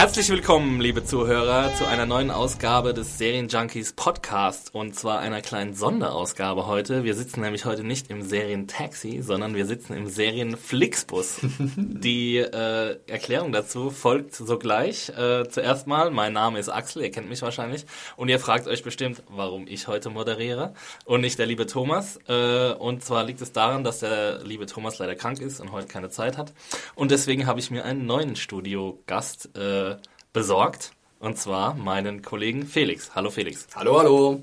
Herzlich willkommen, liebe Zuhörer, zu einer neuen Ausgabe des Serienjunkies Podcast und zwar einer kleinen Sonderausgabe heute. Wir sitzen nämlich heute nicht im Serientaxi, sondern wir sitzen im Serienflixbus. Die äh, Erklärung dazu folgt sogleich. Äh, zuerst mal, mein Name ist Axel, ihr kennt mich wahrscheinlich und ihr fragt euch bestimmt, warum ich heute moderiere und nicht der liebe Thomas. Äh, und zwar liegt es daran, dass der liebe Thomas leider krank ist und heute keine Zeit hat und deswegen habe ich mir einen neuen Studiogast äh, besorgt. Und zwar meinen Kollegen Felix. Hallo Felix. Hallo, hallo.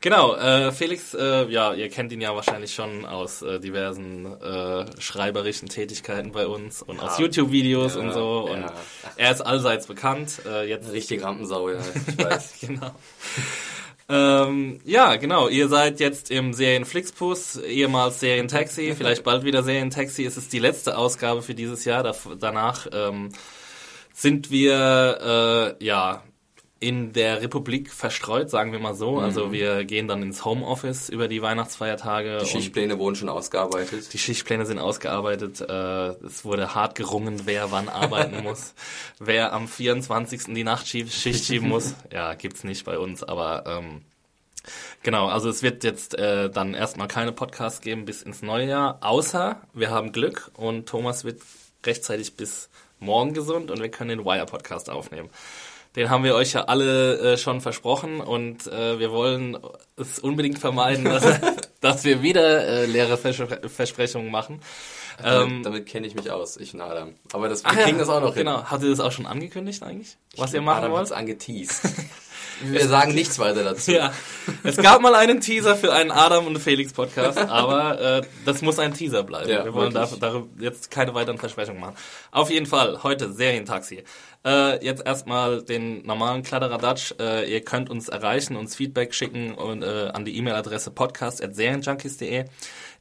Genau, äh, Felix, äh, ja, ihr kennt ihn ja wahrscheinlich schon aus äh, diversen äh, schreiberischen Tätigkeiten bei uns und aus YouTube-Videos ja, und so. ja. Und er ist allseits bekannt. Äh, jetzt Richtig Rampensau, ja, ich weiß. genau. Ähm, ja, genau. Ihr seid jetzt im Serienflixbus, ehemals Serientaxi, vielleicht bald wieder Serientaxi. Es ist die letzte Ausgabe für dieses Jahr. Da, danach ähm, sind wir äh, ja in der Republik verstreut, sagen wir mal so. Also wir gehen dann ins Homeoffice über die Weihnachtsfeiertage. Die Schichtpläne wurden schon ausgearbeitet. die Schichtpläne sind ausgearbeitet. Äh, es wurde hart gerungen, wer wann arbeiten muss. Wer am 24. die Nachtschicht schieben muss. Ja, gibt's nicht bei uns, aber ähm, genau, also es wird jetzt äh, dann erstmal keine Podcasts geben bis ins neue Jahr, außer wir haben Glück und Thomas wird rechtzeitig bis morgen gesund und wir können den Wire-Podcast aufnehmen. Den haben wir euch ja alle äh, schon versprochen und äh, wir wollen es unbedingt vermeiden, dass, dass wir wieder äh, leere Vers Versprechungen machen. Damit, damit kenne ich mich aus, ich und Adam. Aber das, wir Ähm, Ach ja, kriegen das auch noch hin. Genau. Habt ihr das auch schon angekündigt eigentlich? Was ihr machen Adam wollt? hat's angeteased. wir sagen nichts weiter dazu. Ja, es gab mal einen Teaser für einen Adam und Felix Podcast, aber äh, das muss ein Teaser bleiben. Ja, Wir wollen da, wirklich. darüber jetzt keine weiteren Versprechungen machen. Auf jeden Fall, heute Serientaxi. Äh, jetzt erstmal den normalen Kladderadatsch. Äh, ihr könnt uns erreichen, uns Feedback schicken und, äh, an die E-Mail-Adresse podcast.serienjunkies.de.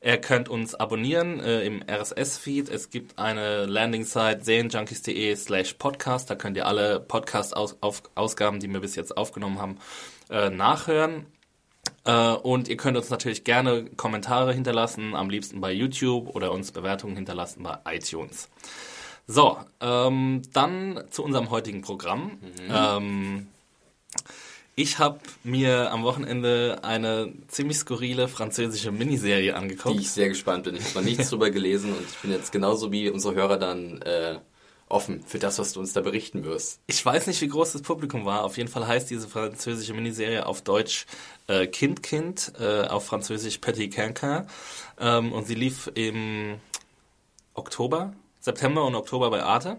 Ihr könnt uns abonnieren äh, im RSS-Feed. Es gibt eine Landing-Site serienjunkies.de slash podcast. Da könnt ihr alle Podcast-Ausgaben, die wir bis jetzt aufgenommen haben, äh, nachhören. Äh, und ihr könnt uns natürlich gerne Kommentare hinterlassen, am liebsten bei YouTube oder uns Bewertungen hinterlassen bei iTunes. So, ähm, dann zu unserem heutigen Programm. Ähm, ich habe mir am Wochenende eine ziemlich skurrile französische Miniserie Die angeguckt. ich sehr gespannt bin. Ich habe noch nichts drüber gelesen und ich bin jetzt genauso wie unsere Hörer dann äh, offen für das, was du uns da berichten wirst. Ich weiß nicht, wie groß das Publikum war. Auf jeden Fall heißt diese französische Miniserie auf Deutsch äh, Kind Kind, äh, auf Französisch Petit Quinquin. Ähm, und sie lief im Oktober, September und Oktober bei Arte.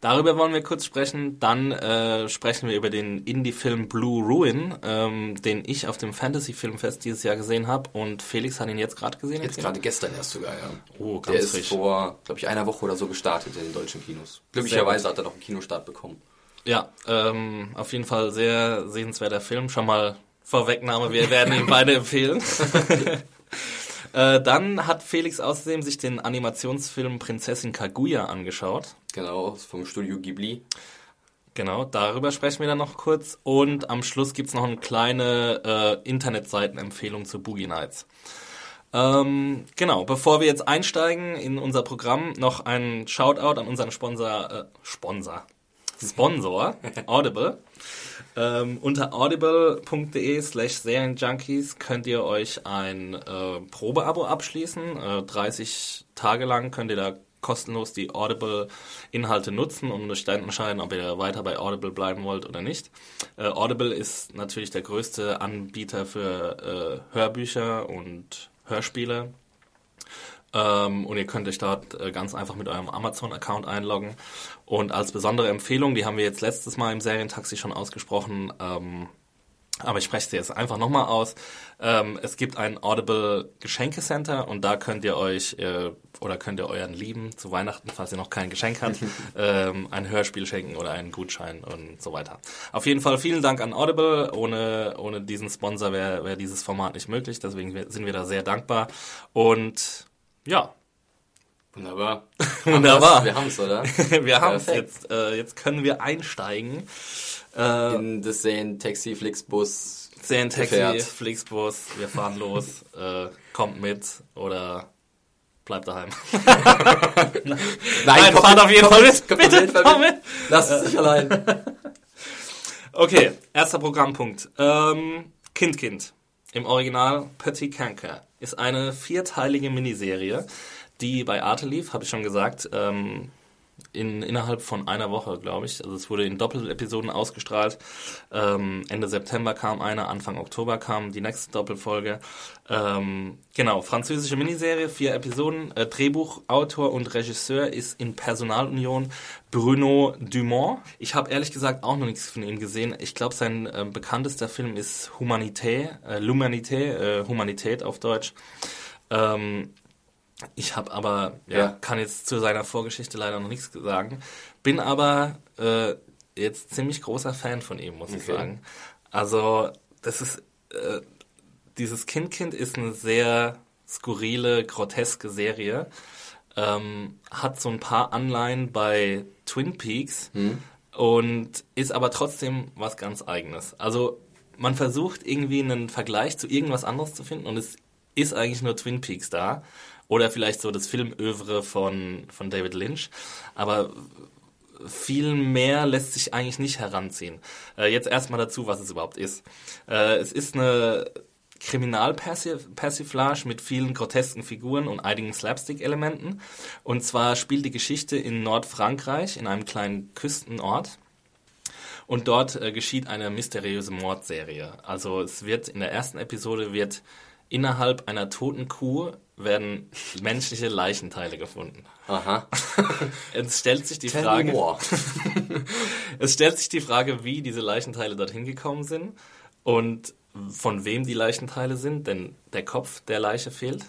Darüber wollen wir kurz sprechen. Dann äh, sprechen wir über den Indie-Film Blue Ruin, ähm, den ich auf dem Fantasy-Filmfest dieses Jahr gesehen habe. Und Felix hat ihn jetzt gerade gesehen. Jetzt gerade gestern erst sogar, ja. Oh, Der ganz ist frisch. vor, glaube ich, einer Woche oder so gestartet in den deutschen Kinos. Glücklicherweise hat er noch einen Kinostart bekommen. Ja, ähm, auf jeden Fall sehr sehenswerter Film. Schon mal Vorwegnahme, wir werden ihn beide empfehlen. äh, dann hat Felix außerdem sich den Animationsfilm Prinzessin Kaguya angeschaut. Genau, vom Studio Ghibli. Genau, darüber sprechen wir dann noch kurz. Und am Schluss gibt's noch eine kleine äh, Internetseitenempfehlung zu Boogie Nights. Ähm, genau, bevor wir jetzt einsteigen in unser Programm, noch ein Shoutout an unseren Sponsor, äh, Sponsor, Sponsor, Audible. Ähm, unter audible.de slash Serienjunkies könnt ihr euch ein äh, Probeabo abschließen. Äh, 30 Tage lang könnt ihr da kostenlos die Audible-Inhalte nutzen und euch dann entscheiden, ob ihr weiter bei Audible bleiben wollt oder nicht. Äh, Audible ist natürlich der größte Anbieter für äh, Hörbücher und Hörspiele. Ähm, und ihr könnt euch dort äh, ganz einfach mit eurem Amazon-Account einloggen. Und als besondere Empfehlung, die haben wir jetzt letztes Mal im Serientaxi schon ausgesprochen, ähm, aber ich spreche es jetzt einfach nochmal aus. Ähm, es gibt ein Audible Geschenkecenter und da könnt ihr euch äh, oder könnt ihr euren Lieben zu Weihnachten, falls ihr noch kein Geschenk habt, ähm, ein Hörspiel schenken oder einen Gutschein und so weiter. Auf jeden Fall vielen Dank an Audible. Ohne, ohne diesen Sponsor wäre wär dieses Format nicht möglich. Deswegen sind wir da sehr dankbar. Und ja, Wunderbar. Wunderbar. Wir haben es, oder? wir haben es jetzt. Äh, jetzt können wir einsteigen. Äh, In das Sehen Taxi Flixbus. Sehen Taxi Flixbus. Wir fahren los. Äh, kommt mit oder bleibt daheim. Nein, Nein fahrt auf jeden Fall mit. Komm Bitte, mit, komm mit. Lass es nicht allein. okay, erster Programmpunkt. Ähm, Kind Kind. Im Original Petit Canker ist eine vierteilige Miniserie, die bei Arte lief, habe ich schon gesagt, ähm, in, innerhalb von einer Woche, glaube ich. Also es wurde in Doppelepisoden ausgestrahlt. Ähm, Ende September kam eine, Anfang Oktober kam die nächste Doppelfolge. Ähm, genau, französische Miniserie, vier Episoden. Äh, Drehbuchautor und Regisseur ist in Personalunion Bruno Dumont. Ich habe ehrlich gesagt auch noch nichts von ihm gesehen. Ich glaube, sein äh, bekanntester Film ist Humanité, äh, L'Humanité, äh, Humanität auf Deutsch. Ähm, ich habe aber, ja, ja, kann jetzt zu seiner Vorgeschichte leider noch nichts sagen. Bin aber äh, jetzt ziemlich großer Fan von ihm, muss okay. ich sagen. Also, das ist, äh, dieses Kind-Kind ist eine sehr skurrile, groteske Serie. Ähm, hat so ein paar Anleihen bei Twin Peaks hm. und ist aber trotzdem was ganz eigenes. Also, man versucht irgendwie einen Vergleich zu irgendwas anderes zu finden und es ist eigentlich nur Twin Peaks da. Oder vielleicht so das Filmövre von, von David Lynch. Aber viel mehr lässt sich eigentlich nicht heranziehen. Äh, jetzt erstmal dazu, was es überhaupt ist. Äh, es ist eine Kriminalpersiflage mit vielen grotesken Figuren und einigen Slapstick-Elementen. Und zwar spielt die Geschichte in Nordfrankreich, in einem kleinen Küstenort. Und dort äh, geschieht eine mysteriöse Mordserie. Also es wird in der ersten Episode wird innerhalb einer toten Kuh werden menschliche Leichenteile gefunden. Aha. es stellt sich die Tell Frage. es stellt sich die Frage, wie diese Leichenteile dorthin gekommen sind und von wem die Leichenteile sind, denn der Kopf der Leiche fehlt.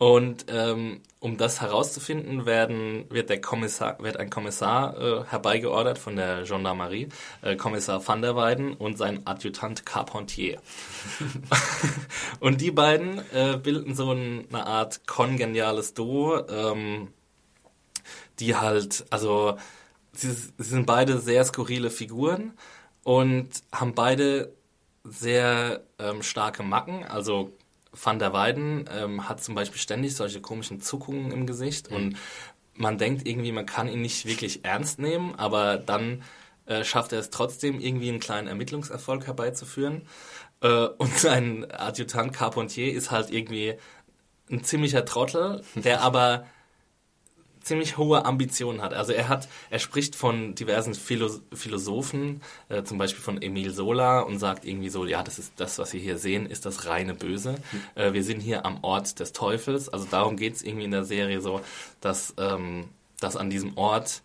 Und ähm, um das herauszufinden, werden, wird, der Kommissar, wird ein Kommissar äh, herbeigeordert von der Gendarmerie, äh, Kommissar van der Weyden und sein Adjutant Carpentier. und die beiden äh, bilden so ein, eine Art kongeniales Duo, ähm, die halt, also sie, sie sind beide sehr skurrile Figuren und haben beide sehr ähm, starke Macken, also Van der Weyden ähm, hat zum Beispiel ständig solche komischen Zuckungen im Gesicht mhm. und man denkt irgendwie, man kann ihn nicht wirklich ernst nehmen, aber dann äh, schafft er es trotzdem, irgendwie einen kleinen Ermittlungserfolg herbeizuführen. Äh, und sein Adjutant Carpentier ist halt irgendwie ein ziemlicher Trottel, der aber ziemlich hohe Ambitionen hat. Also er hat, er spricht von diversen Philo Philosophen, äh, zum Beispiel von Emil Sola und sagt irgendwie so, ja, das ist das, was wir hier sehen, ist das reine Böse. Mhm. Äh, wir sind hier am Ort des Teufels. Also darum geht es irgendwie in der Serie so, dass, ähm, dass an diesem Ort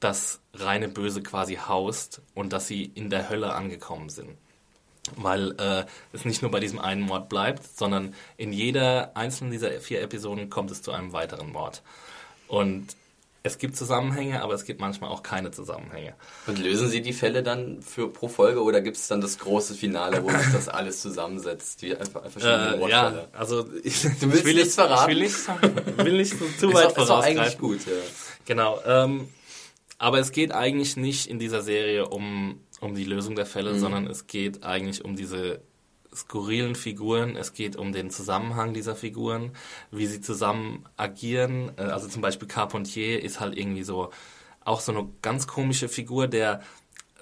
das reine Böse quasi haust und dass sie in der Hölle angekommen sind weil äh, es nicht nur bei diesem einen Mord bleibt, sondern in jeder einzelnen dieser vier Episoden kommt es zu einem weiteren Mord. Und es gibt Zusammenhänge, aber es gibt manchmal auch keine Zusammenhänge. Und lösen Sie die Fälle dann für pro Folge oder gibt es dann das große Finale, wo sich das alles zusammensetzt? Die einfach, verschiedene äh, Ja, also ich, du willst ich will nichts verraten. Ich will nicht, will nicht so zu weit vorausgreifen. Ist auch eigentlich gut, ja. Genau. Ähm, aber es geht eigentlich nicht in dieser Serie um, um die Lösung der Fälle, mhm. sondern es geht eigentlich um diese skurrilen Figuren. Es geht um den Zusammenhang dieser Figuren, wie sie zusammen agieren. Äh, also zum Beispiel Carpentier ist halt irgendwie so auch so eine ganz komische Figur, der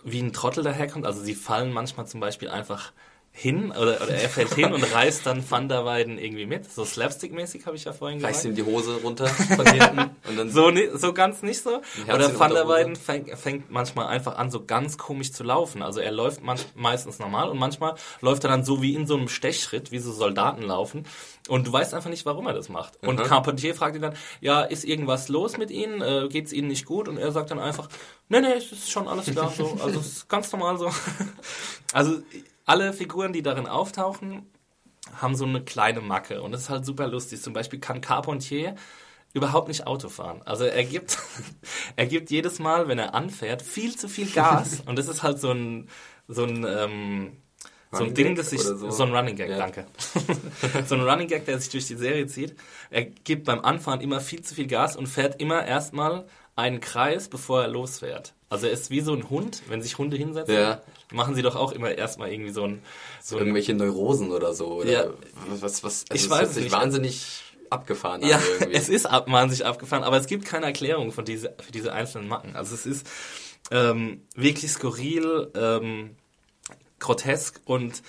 wie ein Trottel daherkommt. Also sie fallen manchmal zum Beispiel einfach hin oder, oder er fällt hin und reißt dann Van der Weyden irgendwie mit. So Slapstick-mäßig habe ich ja vorhin Reißt gesagt. ihm die Hose runter von hinten und dann So, so ganz nicht so. Oder Van der. Weyden fängt, fängt manchmal einfach an, so ganz komisch zu laufen. Also er läuft manch, meistens normal und manchmal läuft er dann so wie in so einem Stechschritt, wie so Soldaten laufen. Und du weißt einfach nicht, warum er das macht. Und Carpentier fragt ihn dann, ja, ist irgendwas los mit Ihnen? Äh, Geht es Ihnen nicht gut? Und er sagt dann einfach, nee, nee, es ist schon alles klar so. Also es ist ganz normal so. Also alle Figuren, die darin auftauchen, haben so eine kleine Macke und das ist halt super lustig. Zum Beispiel kann Carpentier überhaupt nicht Auto fahren. Also er gibt, er gibt jedes Mal, wenn er anfährt, viel zu viel Gas und das ist halt so ein, so ein, ähm, so ein Running Ding, das sich, so? so? ein Running Gag, Ja. danke. so ein Running Gag, der sich durch die Serie zieht. Er gibt beim Anfahren immer viel zu viel Gas und fährt immer erstmal einen Kreis, bevor er losfährt. Also er ist wie so ein Hund, wenn sich Hunde hinsetzen, Ja. machen sie doch auch immer erstmal irgendwie so ein, so irgendwelche Neurosen oder so. Oder Ja. was, was, also Ich es weiß es nicht. wahnsinnig abgefahren Ja, irgendwie. es ist ab, wahnsinnig abgefahren, aber es gibt keine Erklärung von diese, für diese einzelnen Macken. Also es ist ähm, wirklich skurril, ähm, grotesk und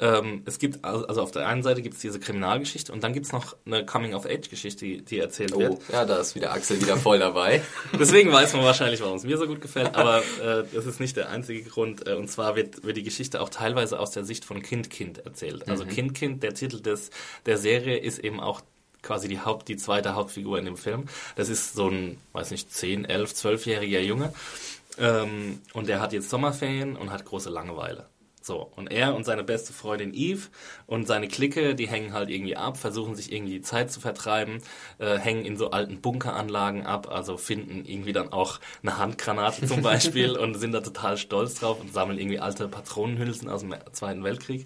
ähm, es gibt, also auf der einen Seite gibt es diese Kriminalgeschichte und dann gibt es noch eine Coming-of-Age-Geschichte, die, die erzählt Oh, wird. ja, da ist wieder Axel wieder voll dabei. Deswegen weiß man wahrscheinlich, warum es mir so gut gefällt, aber äh, das ist nicht der einzige Grund. Äh, und zwar wird, wird die Geschichte auch teilweise aus der Sicht von Kind-Kind erzählt. Also Kind-Kind, der Titel des, der Serie ist eben auch quasi die Haupt, die zweite Hauptfigur in dem Film. Das ist so ein, weiß nicht, 10, 11, 12-jähriger Junge. Ähm, und der hat jetzt Sommerferien und hat große Langeweile. So, und er und seine beste Freundin Eve und seine Clique, die hängen halt irgendwie ab, versuchen sich irgendwie die Zeit zu vertreiben, äh, hängen in so alten Bunkeranlagen ab, also finden irgendwie dann auch eine Handgranate zum Beispiel und sind da total stolz drauf und sammeln irgendwie alte Patronenhülsen aus dem Zweiten Weltkrieg.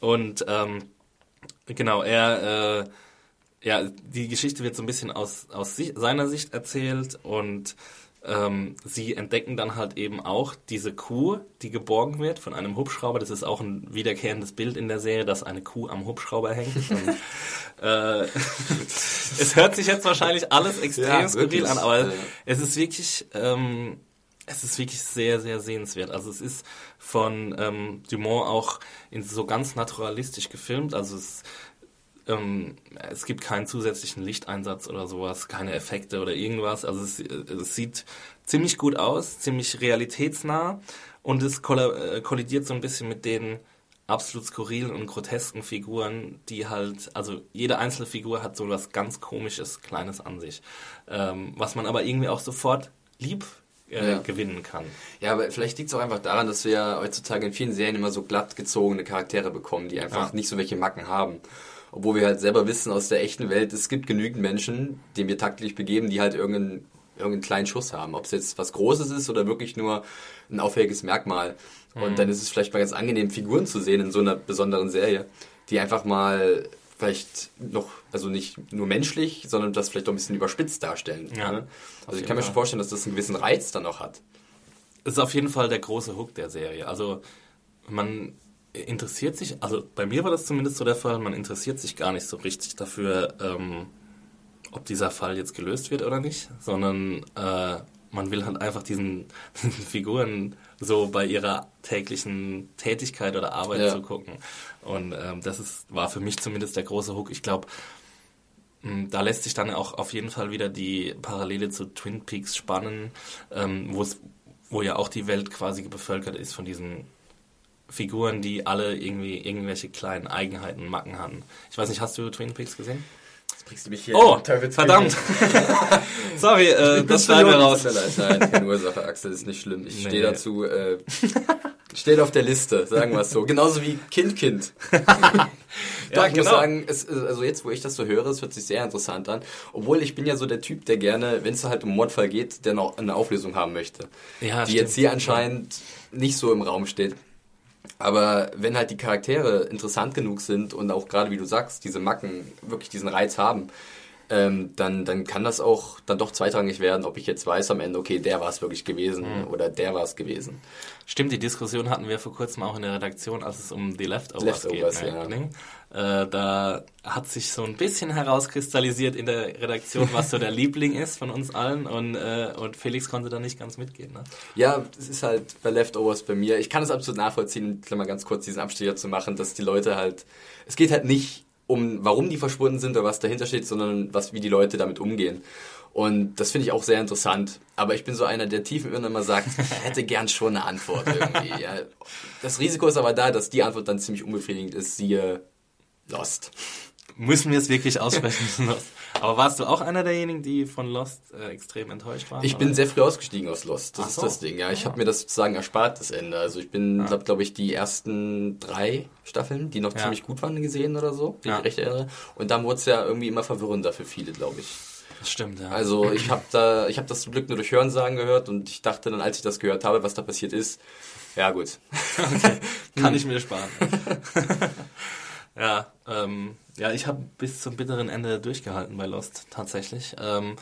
Und ähm, genau, er, äh, ja, die Geschichte wird so ein bisschen aus, aus si seiner Sicht erzählt und ähm, sie entdecken dann halt eben auch diese Kuh, die geborgen wird von einem Hubschrauber. Das ist auch ein wiederkehrendes Bild in der Serie, dass eine Kuh am Hubschrauber hängt. Und, äh, es hört sich jetzt wahrscheinlich alles extrem Ja, skurril an, aber Ja. es ist wirklich, ähm, es ist wirklich sehr, sehr sehenswert. Also es ist von ähm, Dumont auch in so ganz naturalistisch gefilmt. Also es ähm, es gibt keinen zusätzlichen Lichteinsatz oder sowas, keine Effekte oder irgendwas. Also es, es sieht ziemlich gut aus, ziemlich realitätsnah und es äh, kollidiert so ein bisschen mit den absolut skurrilen und grotesken Figuren, die halt, also jede einzelne Figur hat so was ganz komisches, kleines an sich, ähm, was man aber irgendwie auch sofort lieb äh, Ja. gewinnen kann. Ja, aber vielleicht liegt es auch einfach daran, dass wir heutzutage in vielen Serien immer so glatt gezogene Charaktere bekommen, die einfach Ja. nicht so welche Macken haben. Obwohl wir halt selber wissen aus der echten Welt, es gibt genügend Menschen, denen wir taktlich begeben, die halt irgendeinen, irgendeinen kleinen Schuss haben. Ob es jetzt was Großes ist oder wirklich nur ein auffälliges Merkmal. Und dann ist es vielleicht mal ganz angenehm, Figuren zu sehen in so einer besonderen Serie, die einfach mal vielleicht noch, also nicht nur menschlich, sondern das vielleicht auch ein bisschen überspitzt darstellen. Ja, ne? Also ich kann mir schon vorstellen, dass das einen gewissen Reiz dann auch hat. Es ist auf jeden Fall der große Hook der Serie. Also man interessiert sich, also bei mir war das zumindest so der Fall, man interessiert sich gar nicht so richtig dafür, ähm, ob dieser Fall jetzt gelöst wird oder nicht, sondern äh, man will halt einfach diesen, diesen Figuren so bei ihrer täglichen Tätigkeit oder Arbeit Ja. zugucken. Und ähm, das ist, war für mich zumindest der große Hook. Ich glaube, Mm, Da lässt sich dann auch auf jeden Fall wieder die Parallele zu Twin Peaks spannen, ähm, wo es, wo ja auch die Welt quasi bevölkert ist von diesen Figuren, die alle irgendwie irgendwelche kleinen Eigenheiten, und Macken hatten. Ich weiß nicht, hast du Twin Peaks gesehen? Jetzt bringst du mich hier Oh, verdammt! Sorry, äh, das schneiden wir raus. Nein, keine Ursache, Axel, ist nicht schlimm. Ich Nee. stehe dazu, äh, steht auf der Liste, sagen wir es so. Genauso wie Kind, Kind. Ja, ich muss genau. sagen, es, also jetzt, wo ich das so höre, es hört sich sehr interessant an. Obwohl ich bin ja so der Typ, der gerne, wenn es halt um Mordfall geht, der noch eine Auflösung haben möchte. Ja, die stimmt. jetzt hier anscheinend nicht so im Raum steht. Aber wenn halt die Charaktere interessant genug sind und auch gerade wie du sagst, diese Macken wirklich diesen Reiz haben, ähm, dann, dann kann das auch dann doch zweitrangig werden, ob ich jetzt weiß am Ende, okay, der war es wirklich gewesen Mhm. oder der war es gewesen. Stimmt, die Diskussion hatten wir vor kurzem auch in der Redaktion, als es um die Leftovers, Leftovers, geht. ja. ne? Äh, da hat sich so ein bisschen herauskristallisiert in der Redaktion, was so der Liebling ist von uns allen und, äh, und Felix konnte da nicht ganz mitgehen. Ne? Ja, es ist halt bei Leftovers bei mir. Ich kann es absolut nachvollziehen, mal ganz kurz diesen Abstecher zu machen, dass die Leute halt, es geht halt nicht um, warum die verschwunden sind oder was dahinter steht, sondern was, wie die Leute damit umgehen. Und das finde ich auch sehr interessant. Aber ich bin so einer, der tief im Inneren immer sagt, ich hätte gern schon eine Antwort irgendwie. Ja. Das Risiko ist aber da, dass die Antwort dann ziemlich unbefriedigend ist, siehe Lost. Müssen wir es wirklich aussprechen? Lost. Aber warst du auch einer derjenigen, die von Lost äh, extrem enttäuscht waren? Ich bin oder? sehr früh ausgestiegen aus Lost. Das Ach ist so. das Ding. Ja, ich habe mir das sozusagen erspart, das Ende. Also ich bin, glaube glaub ich, die ersten drei Staffeln, die noch Ja. ziemlich gut waren, gesehen oder so, Ja. ich recht erinnere. Und dann wurde es ja irgendwie immer verwirrender für viele, glaube ich. Das stimmt, ja. Also ich habe da, ich habe das zum Glück nur durch Hörensagen gehört und ich dachte dann, als ich das gehört habe, was da passiert ist, ja gut. Kann ich mir sparen. Ja, ähm, ja, ich habe bis zum bitteren Ende durchgehalten bei Lost tatsächlich. Ähm,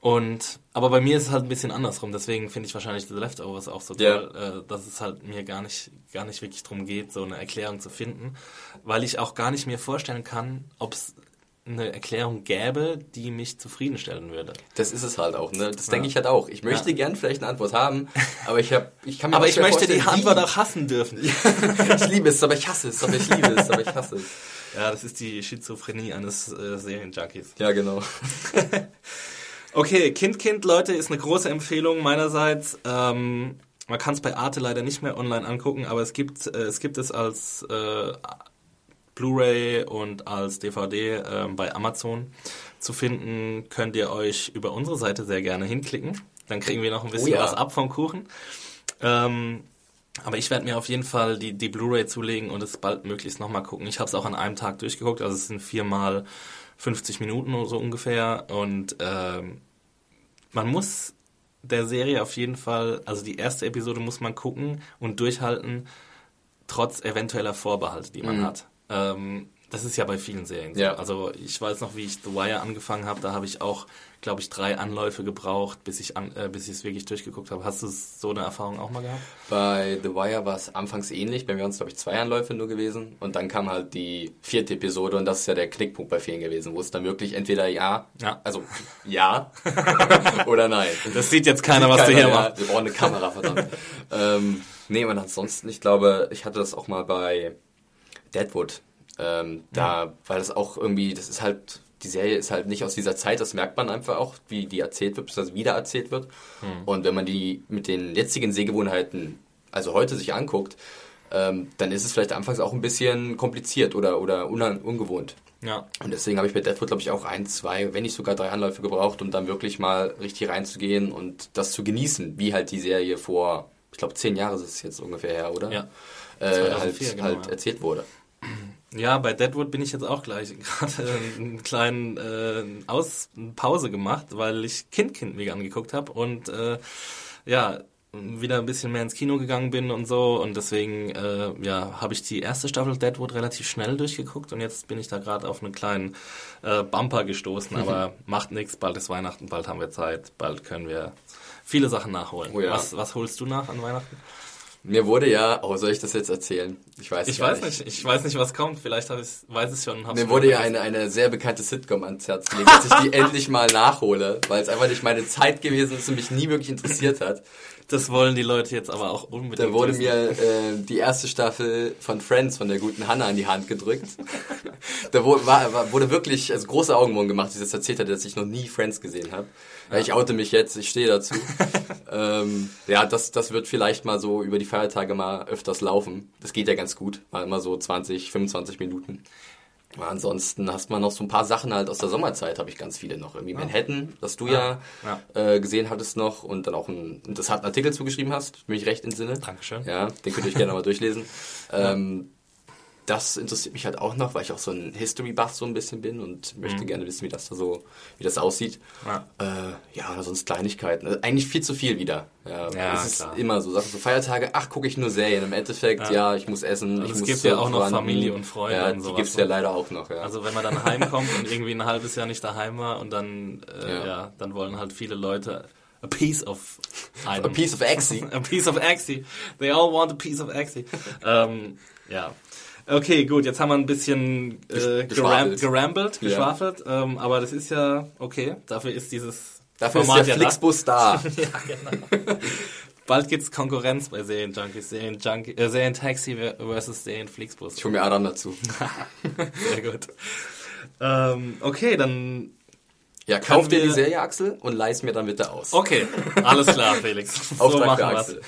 und aber bei mir ist es halt ein bisschen andersrum. Deswegen finde ich wahrscheinlich The Leftovers auch so toll, äh, dass es halt mir gar nicht gar nicht wirklich drum geht, so eine Erklärung zu finden, weil ich auch gar nicht mir vorstellen kann, ob es eine Erklärung gäbe, die mich zufriedenstellen würde. Das ist es halt auch, ne? Das denke ich halt auch. Ich möchte Ja. gern vielleicht eine Antwort haben, aber ich habe, ich kann mir Aber ich möchte die Antwort auch hassen dürfen. Ich liebe es, aber ich hasse es, aber ich liebe es, aber ich hasse es. Ja, das ist die Schizophrenie eines äh, Serienjunkies. Ja, genau. Okay, Kind, Kind, Leute, ist eine große Empfehlung meinerseits. Ähm, man kann es bei Arte leider nicht mehr online angucken, aber es gibt, äh, es gibt es als äh, Blu-ray und als DVD ähm, bei Amazon zu finden. Könnt ihr euch über unsere Seite sehr gerne hinklicken. Dann kriegen wir noch ein bisschen Oh ja. was ab vom Kuchen. Ähm, aber ich werde mir auf jeden Fall die, die Blu-ray zulegen und es bald möglichst nochmal gucken. Ich habe es auch an einem Tag durchgeguckt, also es sind viermal 50 Minuten oder so ungefähr. Und ähm, man muss der Serie auf jeden Fall, also die erste Episode muss man gucken und durchhalten, trotz eventueller Vorbehalte, die man hat. Ähm, das ist ja bei vielen Serien so. Ja. Also ich weiß noch, wie ich The Wire angefangen habe, da habe ich auch, glaube ich, drei Anläufe gebraucht, bis ich, an, äh, bis ich es wirklich durchgeguckt habe. Hast du so eine Erfahrung auch mal gehabt? Bei The Wire war es anfangs ähnlich. Bei mir waren es, glaube ich, zwei Anläufe nur gewesen. Und dann kam halt die vierte Episode und das ist ja der Knickpunkt bei vielen gewesen, wo es dann wirklich entweder ja, Ja. also ja oder nein. Das sieht jetzt keiner, was du Keiner, hier ja, machst. Wir brauchen eine Kamera, verdammt. ähm, nee, und ansonsten, ich glaube, ich hatte das auch mal bei Deadwood. Ähm, da, weil das auch irgendwie, das ist halt, die Serie ist halt nicht aus dieser Zeit, das merkt man einfach auch, wie die erzählt wird, beziehungsweise wieder erzählt wird. Und wenn man die mit den jetzigen Sehgewohnheiten, also heute sich anguckt, ähm, dann ist es vielleicht anfangs auch ein bisschen kompliziert oder, oder ungewohnt. Ja. Und deswegen habe ich bei Deadwood, glaube ich, auch ein, zwei, wenn nicht sogar drei Anläufe gebraucht, um dann wirklich mal richtig reinzugehen und das zu genießen, wie halt die Serie vor, ich glaube, zehn Jahre ist es jetzt ungefähr her, oder? Ja. Äh, 2004, halt genau, halt ja. erzählt wurde. Ja, bei Deadwood bin ich jetzt auch gleich gerade einen kleinen äh, Aus Pause gemacht, weil ich Kind Kind mir angeguckt habe und äh, ja wieder ein bisschen mehr ins Kino gegangen bin und so und deswegen äh, ja habe ich die erste Staffel Deadwood relativ schnell durchgeguckt und jetzt bin ich da gerade auf einen kleinen äh, Bumper gestoßen, aber macht nichts, bald ist Weihnachten, bald haben wir Zeit, bald können wir viele Sachen nachholen. Oh ja. was, was holst du nach an Weihnachten? Mir wurde ja, oh, soll ich das jetzt erzählen? Ich weiß Ich weiß nicht, ich weiß nicht, was kommt. Vielleicht hab ich's, weiß ich es schon. hab's Mir wurde ja eine, eine sehr bekannte Sitcom ans Herz gelegt, dass ich die endlich mal nachhole, weil es einfach nicht meine Zeit gewesen ist und mich nie wirklich interessiert hat. Das wollen die Leute jetzt aber auch unbedingt. Da wurde wissen. mir äh, die erste Staffel von Friends von der guten Hannah in die Hand gedrückt. da wurde, war, wurde wirklich also große Augen wurden gemacht, die das erzählt hat, dass ich noch nie Friends gesehen habe. Ja. Ich oute mich jetzt, ich stehe dazu. ähm, ja, das, das wird vielleicht mal so über die Feiertage mal öfters laufen. Das geht ja ganz gut, mal immer so 20, 25 Minuten. Aber ansonsten hast man noch so ein paar Sachen halt aus der Sommerzeit, habe ich ganz viele noch. Irgendwie Manhattan, das du ja, Ja. Äh, gesehen hattest noch und dann auch einen interessanten Artikel zugeschrieben hast, bin ich recht entsinne. Dankeschön. Ja, den könnt ihr euch gerne mal durchlesen. Ähm, das interessiert mich halt auch noch, weil ich auch so ein History-Buff so ein bisschen bin und möchte gerne wissen, wie das da so, wie das aussieht. Ja. Äh, ja, oder sonst Kleinigkeiten. Also eigentlich viel zu viel wieder. Ja, Ja, es ist klar. immer so. Sachen so Feiertage, ach, gucke ich nur Serien. Im Endeffekt, ja, ich muss essen. Also ich es muss gibt ja auch noch. Familie und Freunde Ja, und die sowas, gibt's ne? ja leider auch noch, ja. Also wenn man dann heimkommt und irgendwie ein halbes Jahr nicht daheim war und dann, äh, ja. Ja. dann wollen halt viele Leute a piece of einem. A piece of Axie. a piece of Axie. They all want a piece of Axie. ähm, ja. Okay, gut, jetzt haben wir ein bisschen äh, geram Geschwafelt. gerambelt, Ja. geschwafelt, ähm, aber das ist ja okay. Dafür ist dieses Dafür ist Format der ja Flixbus da. da. Ja, genau. Bald gibt's Konkurrenz bei Serienjunkies, Serienjunkie, äh, Serientaxi versus Serienflixbus. Ich hole mir Adam dazu. Sehr gut. Ähm, okay, dann. Ja, kauf dir die Serie, Axel, und leih's mir dann bitte aus. Okay, alles klar, Felix. So Auftrag für Axel.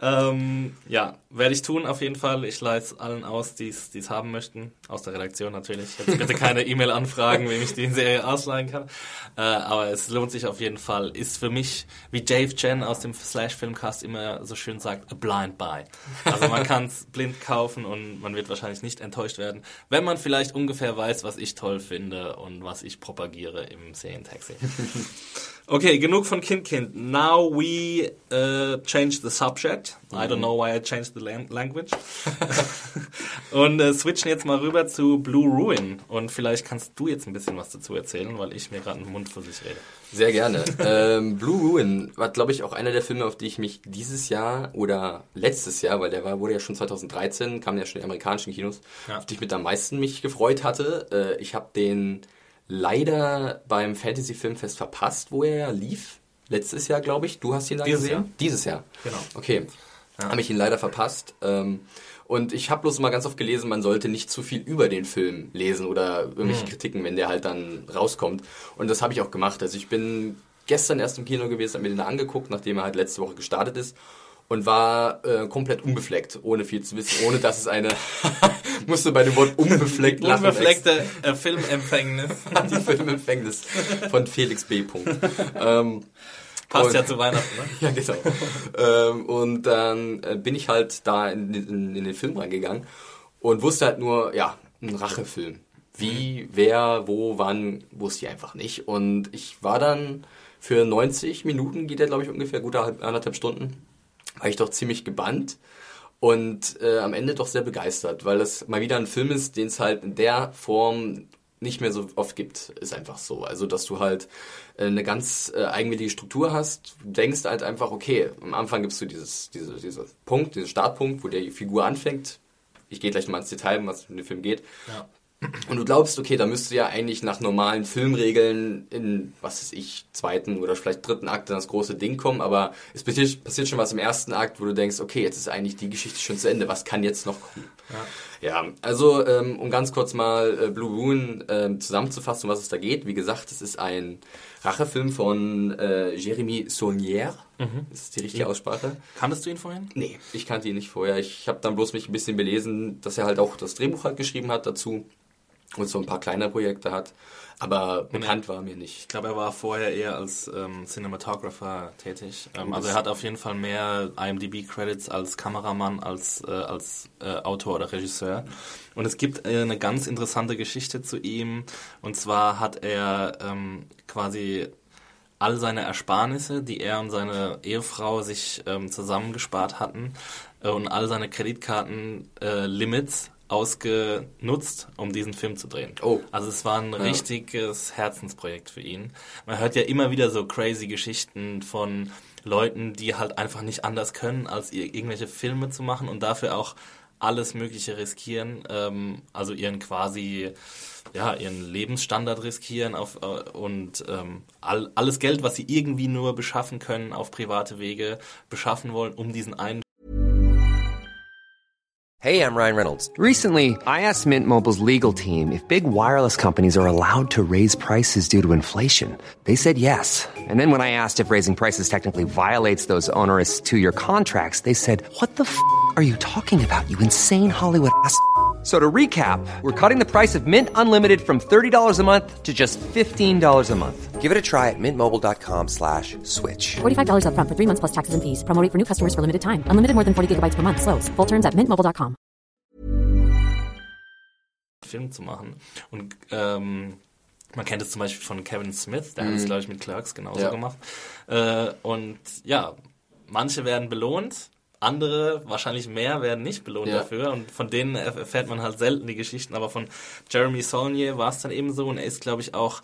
Ähm, ja, werde ich tun auf jeden Fall. Ich leite es allen aus, die es haben möchten. Aus der Redaktion natürlich. Jetzt bitte keine E-Mail anfragen, wem ich die Serie ausleihen kann. Äh, aber es lohnt sich auf jeden Fall. Ist für mich, wie Dave Chen aus dem Slash Filmcast immer so schön sagt, a blind buy. Also man kann es blind kaufen und man wird wahrscheinlich nicht enttäuscht werden, wenn man vielleicht ungefähr weiß, was ich toll finde und was ich propagiere im Serientaxi. Okay, genug von Kind Kind. Now we uh, change the subject. I don't know why I changed the lan- language. und äh, switchen jetzt mal rüber zu Blue Ruin. Und vielleicht kannst du jetzt ein bisschen was dazu erzählen, weil ich mir gerade einen Mund für sich rede. Sehr gerne. ähm, Blue Ruin war, glaube ich, auch einer der Filme, auf die ich mich dieses Jahr oder letztes Jahr, weil der war, wurde ja schon 2013, kam ja schon in amerikanischen Kinos, Ja. auf die ich mit am meisten mich gefreut hatte. Äh, ich habe den leider beim Fantasy Filmfest verpasst, wo er ja lief. Letztes Jahr, glaube ich. Du hast ihn da Dieses gesehen? Jahr. Dieses Jahr. Genau. Okay. Habe ich ihn leider verpasst. Ähm, und ich habe bloß mal ganz oft gelesen, man sollte nicht zu viel über den Film lesen oder irgendwelche Mhm. Kritiken, wenn der halt dann rauskommt. Und das habe ich auch gemacht. Also ich bin gestern erst im Kino gewesen, habe mir den angeguckt, nachdem er halt letzte Woche gestartet ist. Und war äh, komplett unbefleckt, ohne viel zu wissen, ohne dass es eine... musste bei dem Wort unbefleckt lachen. Unbefleckte äh, Filmempfängnis. Die Filmempfängnis von Felix B. Punkt. ähm, Passt Und- ja zu Weihnachten, ne? ja, genau. ähm, und dann äh, bin ich halt da in, in, in den Film reingegangen und wusste halt nur, ja, ein Rachefilm. Wie, wer, wo, wann, wusste ich einfach nicht. Und ich war dann für 90 Minuten, geht der glaube ich ungefähr, gute halb- anderthalb Stunden, war ich doch ziemlich gebannt und äh, am Ende doch sehr begeistert, weil das mal wieder ein Film ist, den es halt in der Form nicht mehr so oft gibt, ist einfach so. Also, dass du halt äh, eine ganz äh, eigenwillige Struktur hast, denkst halt einfach, okay, am Anfang gibst du dieses, diese, diese Punkt, diesen Startpunkt, wo die Figur anfängt. Ich gehe gleich nochmal ins Detail, was in dem Film geht. Ja. Und du glaubst, okay, da müsste ja eigentlich nach normalen Filmregeln in, was weiß ich, zweiten oder vielleicht dritten Akt dann das große Ding kommen, aber es passiert, passiert schon was im ersten Akt, wo du denkst, okay, jetzt ist eigentlich die Geschichte schon zu Ende, was kann jetzt noch kommen? Ja, also um um ganz kurz mal äh, Blue Ruin ähm, zusammenzufassen, um was es da geht. Wie gesagt, es ist ein Rachefilm von äh, Jérémy Saunier. Das ist die richtige Aussprache. Kanntest du ihn vorhin? Nee, ich kannte ihn nicht vorher. Ich habe dann bloß mich ein bisschen belesen, dass er halt auch das Drehbuch halt geschrieben hat dazu und so ein paar kleine Projekte hat. Aber bekannt war mir nicht. Ich glaube, er war vorher eher als ähm, Cinematographer tätig. Ähm, also er hat auf jeden Fall mehr IMDb-Credits als Kameramann, als, äh, als äh, Autor oder Regisseur. Und es gibt äh, eine ganz interessante Geschichte zu ihm. Und zwar hat er ähm, quasi all seine Ersparnisse, die er und seine Ehefrau sich ähm, zusammengespart hatten äh, und all seine Kreditkarten-Limits ausgenutzt, um diesen Film zu drehen. Oh. Also es war ein richtiges Herzensprojekt für ihn. Man hört ja immer wieder so crazy Geschichten von Leuten, die halt einfach nicht anders können, als ir- irgendwelche Filme zu machen und dafür auch alles Mögliche riskieren, ähm, also ihren quasi ja ihren Lebensstandard riskieren auf, äh, und ähm, all, alles Geld, was sie irgendwie nur beschaffen können, auf private Wege beschaffen wollen, um diesen einen Hey, I'm Ryan Reynolds. Recently, I asked Mint Mobile's legal team if big wireless companies are allowed to raise prices due to inflation. They said yes. And then when I asked if raising prices technically violates those onerous two year contracts, they said, What the f are you talking about, you insane Hollywood ass? F- So to recap, we're cutting the price of Mint Unlimited from $30 a month to just $15 a month. Give it a try at mintmobile.com slash switch. $45 upfront for three months plus taxes and fees. Promo for new customers for limited time. Unlimited more than 40 gigabytes per month. Slows. Full terms at mintmobile.com. Film zu machen. Und ähm, man kennt es zum Beispiel von Kevin Smith, der hat es, mhm. glaube ich, mit Clerks genauso Ja. gemacht. Äh, und ja, manche werden belohnt, andere, wahrscheinlich mehr, werden nicht belohnt Ja. dafür. Und von denen erf- erfährt man halt selten die Geschichten. Aber von Jeremy Saulnier war es dann eben so. Und er ist, glaube ich, auch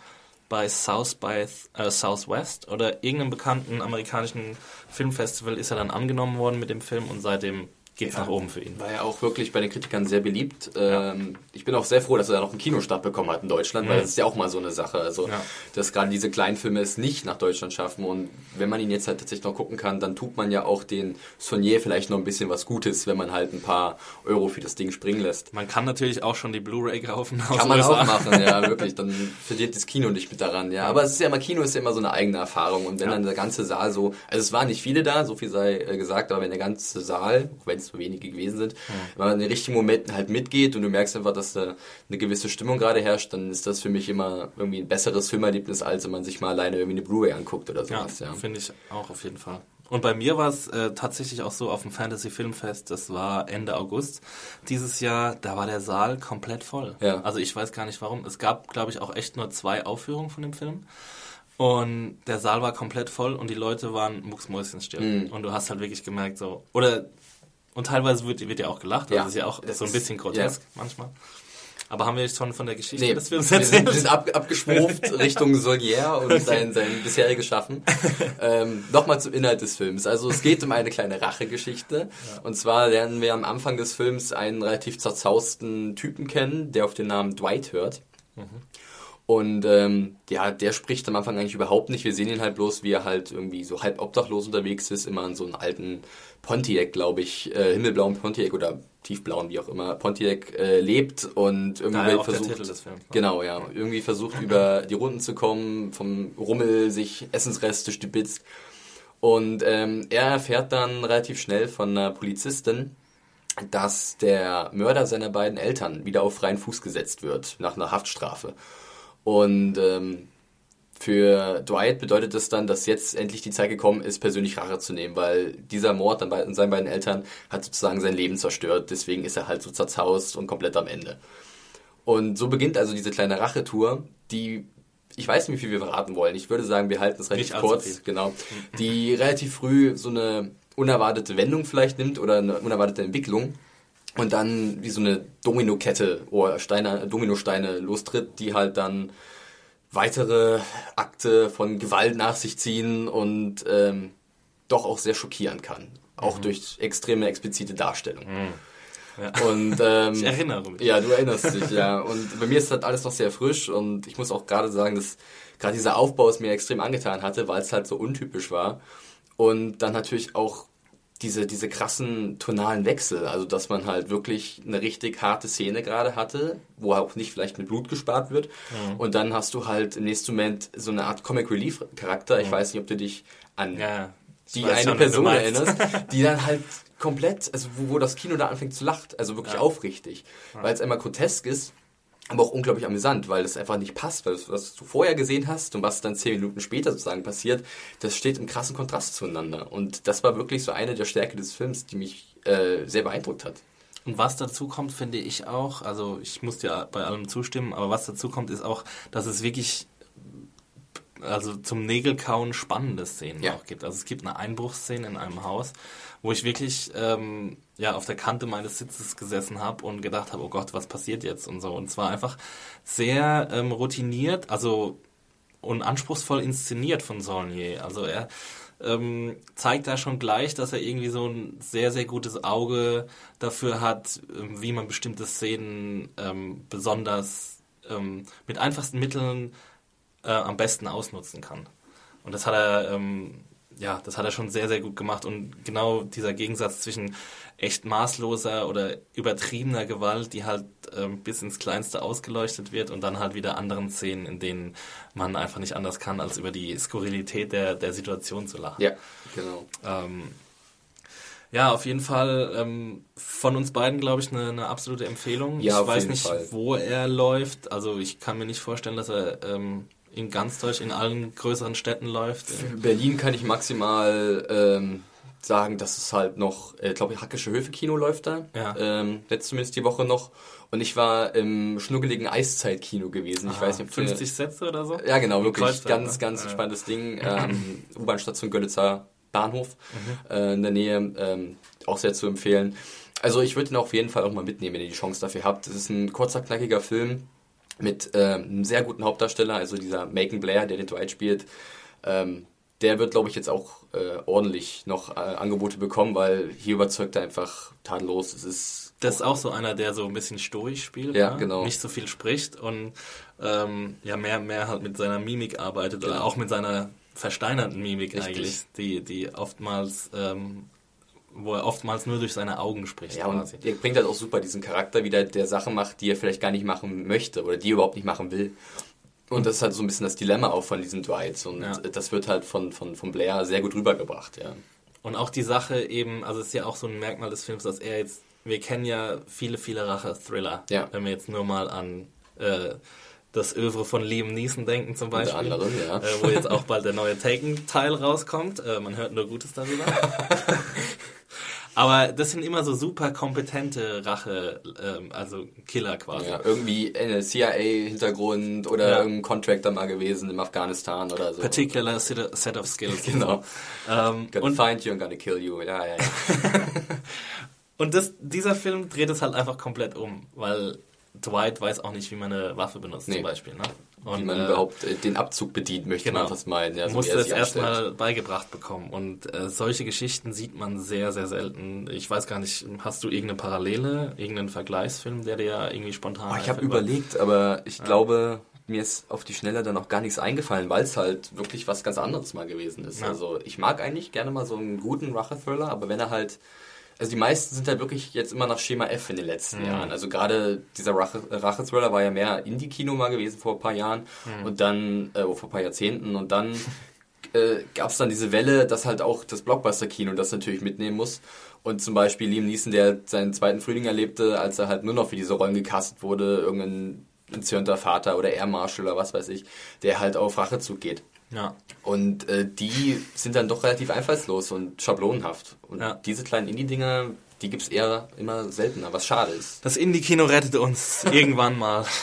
bei South by äh, Southwest oder irgendeinem bekannten amerikanischen Filmfestival ist er dann angenommen worden mit dem Film und seitdem geht's nach oben für ihn. War ja auch wirklich bei den Kritikern sehr beliebt. Ähm, ich bin auch sehr froh, dass er noch einen Kinostart bekommen hat in Deutschland, weil das ist ja auch mal so eine Sache. Also, Ja. dass gerade diese kleinen Filme es nicht nach Deutschland schaffen. Und wenn man ihn jetzt halt tatsächlich noch gucken kann, dann tut man ja auch den Sonier vielleicht noch ein bisschen was Gutes, wenn man halt ein paar Euro für das Ding springen lässt. Man kann natürlich auch schon die Blu-ray kaufen. Kann man USA. auch machen, ja, wirklich. Dann verliert das Kino nicht mit daran, ja. Aber es ist ja immer, Kino ist ja immer so eine eigene Erfahrung. Und wenn dann der ganze Saal so, also es waren nicht viele da, so viel sei äh, gesagt, aber wenn der ganze Saal, auch wenn es so wenige gewesen sind, wenn man in den richtigen Momenten halt mitgeht und du merkst einfach, dass da eine gewisse Stimmung gerade herrscht, dann ist das für mich immer irgendwie ein besseres Filmerlebnis, als wenn man sich mal alleine irgendwie eine Blu-ray anguckt oder Ja, sowas, ja. finde ich auch auf jeden Fall. Und bei mir war es äh, tatsächlich auch so auf dem Fantasy Filmfest, das war Ende August dieses Jahr, da war der Saal komplett voll. Ja. Also ich weiß gar nicht warum. Es gab, glaube ich, auch echt nur zwei Aufführungen von dem Film. Und der Saal war komplett voll und die Leute waren mucksmäuschenstill. Mhm. Und du hast halt wirklich gemerkt, so, oder, und teilweise wird, wird ja auch gelacht, Ja, das ist ja auch so ein bisschen grotesk manchmal. Aber haben wir jetzt schon von der Geschichte Nee, des Films sind, erzählt? wir sind ab, abgeschwuft Richtung Solier und sein, sein bisheriges Schaffen. Ähm, Nochmal zum Inhalt des Films. Also es geht um eine kleine Rachegeschichte. Und zwar lernen wir am Anfang des Films einen relativ zerzausten Typen kennen, der auf den Namen Dwight hört. Und ähm, ja, der spricht am Anfang eigentlich überhaupt nicht. Wir sehen ihn halt bloß, wie er halt irgendwie so halb obdachlos unterwegs ist, immer in so einem alten Pontiac, glaube ich, äh, himmelblauen Pontiac oder tiefblauen, wie auch immer, Pontiac äh, lebt und irgendwie versucht, Films, ne? genau, ja, irgendwie versucht über die Runden zu kommen, vom Rummel sich Essensreste stibitzt. Und ähm, er erfährt dann relativ schnell von einer Polizistin, dass der Mörder seiner beiden Eltern wieder auf freien Fuß gesetzt wird, nach einer Haftstrafe. Und ähm, für Dwight bedeutet das dann, dass jetzt endlich die Zeit gekommen ist, persönlich Rache zu nehmen, weil dieser Mord an, an seinen beiden Eltern hat sozusagen sein Leben zerstört. Deswegen ist er halt so zerzaust und komplett am Ende. Und so beginnt also diese kleine Rachetour, die ich weiß nicht, wie viel wir verraten wollen. Ich würde sagen, wir halten es relativ kurz, genau. Die relativ früh so eine unerwartete Wendung vielleicht nimmt oder eine unerwartete Entwicklung und dann wie so eine Dominokette oder Steine, Dominosteine lostritt, die halt dann weitere Akte von Gewalt nach sich ziehen und ähm, doch auch sehr schockieren kann. Auch durch extreme explizite Darstellung. Und ähm, Ich erinnere mich. ja, du erinnerst dich, ja. Und bei mir ist das alles noch sehr frisch und ich muss auch gerade sagen, dass gerade dieser Aufbau es mir extrem angetan hatte, weil es halt so untypisch war. Und dann natürlich auch diese, diese krassen tonalen Wechsel, also dass man halt wirklich eine richtig harte Szene gerade hatte, wo auch nicht vielleicht mit Blut gespart wird. Und dann hast du halt im nächsten Moment so eine Art Comic Relief Charakter. Ich weiß nicht, ob du dich an Ja, die eine schon, Person erinnerst, die dann halt komplett, also wo, wo das Kino da anfängt zu lachen, also wirklich Ja. aufrichtig, weil es einmal grotesk ist, aber auch unglaublich amüsant, weil das einfach nicht passt, weil das, was du vorher gesehen hast und was dann zehn Minuten später sozusagen passiert, das steht im krassen Kontrast zueinander und das war wirklich so eine der Stärke des Films, die mich äh, sehr beeindruckt hat. Und was dazu kommt, finde ich auch, also ich muss dir bei allem zustimmen, aber was dazu kommt, ist auch, dass es wirklich also zum Nägelkauen spannende Szenen Ja. auch gibt. Also es gibt eine Einbruchsszene in einem Haus, wo ich wirklich ähm, ja auf der Kante meines Sitzes gesessen habe und gedacht habe, oh Gott, was passiert jetzt und so. Und zwar einfach sehr ähm, routiniert, also und anspruchsvoll inszeniert von Saulnier. Also er ähm, zeigt da schon gleich, dass er irgendwie so ein sehr, sehr gutes Auge dafür hat, ähm, wie man bestimmte Szenen ähm, besonders ähm, mit einfachsten Mitteln äh, am besten ausnutzen kann. Und das hat er, ähm, ja, das hat er schon sehr, sehr gut gemacht. Und genau dieser Gegensatz zwischen echt maßloser oder übertriebener Gewalt, die halt ähm, bis ins Kleinste ausgeleuchtet wird und dann halt wieder anderen Szenen, in denen man einfach nicht anders kann, als über die Skurrilität der, der Situation zu lachen. Ja, genau. Ähm, ja, auf jeden Fall ähm, von uns beiden, glaube ich, eine, eine absolute Empfehlung. Ja, ich weiß nicht, Fall. wo er läuft. Also ich kann mir nicht vorstellen, dass er ähm, in ganz Deutsch in allen größeren Städten läuft. Für Berlin kann ich maximal ähm, sagen, dass es halt noch, äh, glaube ich, Hackische Höfe Kino läuft da. Ja. Ähm, jetzt zumindest die Woche noch. Und ich war im schnuckeligen Eiszeit-Kino gewesen. Ich weiß nicht, ob du- 50 Sätze oder so? Ja, genau, wirklich. Ganz, ne? ganz Ja. spannendes Ding. Ähm, U-Bahn-Station Görlitzer Bahnhof Mhm. äh, in der Nähe. Ähm, auch sehr zu empfehlen. Also ich würde ihn auf jeden Fall auch mal mitnehmen, wenn ihr die Chance dafür habt. Es ist ein kurzer, knackiger Film mit ähm, einem sehr guten Hauptdarsteller, also dieser Macon Blair, der den Dwight spielt. Ähm, der wird, glaube ich, jetzt auch äh, ordentlich noch äh, Angebote bekommen, weil hier überzeugt er einfach tadellos. Es ist Das ist auch so einer, der so ein bisschen stoisch spielt, Ja, ne? genau. nicht so viel spricht und ähm, ja mehr, mehr halt mit seiner Mimik arbeitet oder Genau. auch mit seiner versteinerten Mimik Richtig. eigentlich, die, die oftmals, ähm, wo er oftmals nur durch seine Augen spricht Ja, und quasi. er bringt halt auch super diesen Charakter wieder, der Sachen macht, die er vielleicht gar nicht machen möchte oder die er überhaupt nicht machen will. Und das ist halt so ein bisschen das Dilemma auch von diesem Dwight. Und Ja. das wird halt von, von, von Blair sehr gut rübergebracht, ja. Und auch die Sache eben, also es ist ja auch so ein Merkmal des Films, dass er jetzt, wir kennen ja viele, viele Rache-Thriller. Ja. Wenn wir jetzt nur mal an äh, das Övre von Liam Neeson denken zum Beispiel. anderem, ja. Äh, wo jetzt auch bald der neue Taken-Teil rauskommt. Äh, man hört nur Gutes darüber. Aber das sind immer so super kompetente Rache, ähm, also Killer quasi. ja irgendwie ein CIA-Hintergrund oder Ja. irgendein Contractor mal gewesen im Afghanistan oder so. Particular set set of skills. Genau. Ähm, Gonna und find you and gonna kill you. Ja, ja, ja. Und das, dieser Film dreht es halt einfach komplett um, weil Dwight weiß auch nicht, wie man eine Waffe benutzt Nee. zum Beispiel. Ne? Und, Wie man äh, überhaupt äh, den Abzug bedient, möchte genau. man fast meinen. Ja, so musste es erstmal beigebracht bekommen. Und äh, solche Geschichten sieht man sehr, sehr selten. Ich weiß gar nicht, hast du irgendeine Parallele, irgendeinen Vergleichsfilm, der dir irgendwie spontan Oh, ich habe überlegt, aber ich glaube, mir ist auf die Schnelle dann noch gar nichts eingefallen, weil es halt wirklich was ganz anderes mal gewesen ist. Ja. Also ich mag eigentlich gerne mal so einen guten Rache-Thriller, aber wenn er halt... Also die meisten sind halt wirklich jetzt immer nach Schema F in den letzten Mhm. Jahren. Also gerade dieser Rache- Rache-Thriller war ja mehr Indie-Kino mal gewesen vor ein paar Jahren Mhm. und dann, äh, vor ein paar Jahrzehnten und dann äh, gab es dann diese Welle, dass halt auch das Blockbuster-Kino das natürlich mitnehmen muss. Und zum Beispiel Liam Neeson, der seinen zweiten Frühling erlebte, als er halt nur noch für diese Rollen gecastet wurde, irgendein entzürnter Vater oder Air Marshal oder was weiß ich, der halt auf Rachezug geht. Ja. Und äh, die sind dann doch relativ einfallslos und schablonenhaft. Und Ja. diese kleinen Indie-Dinger, die gibt's eher immer seltener, was schade ist. Das Indie-Kino rettet uns irgendwann mal.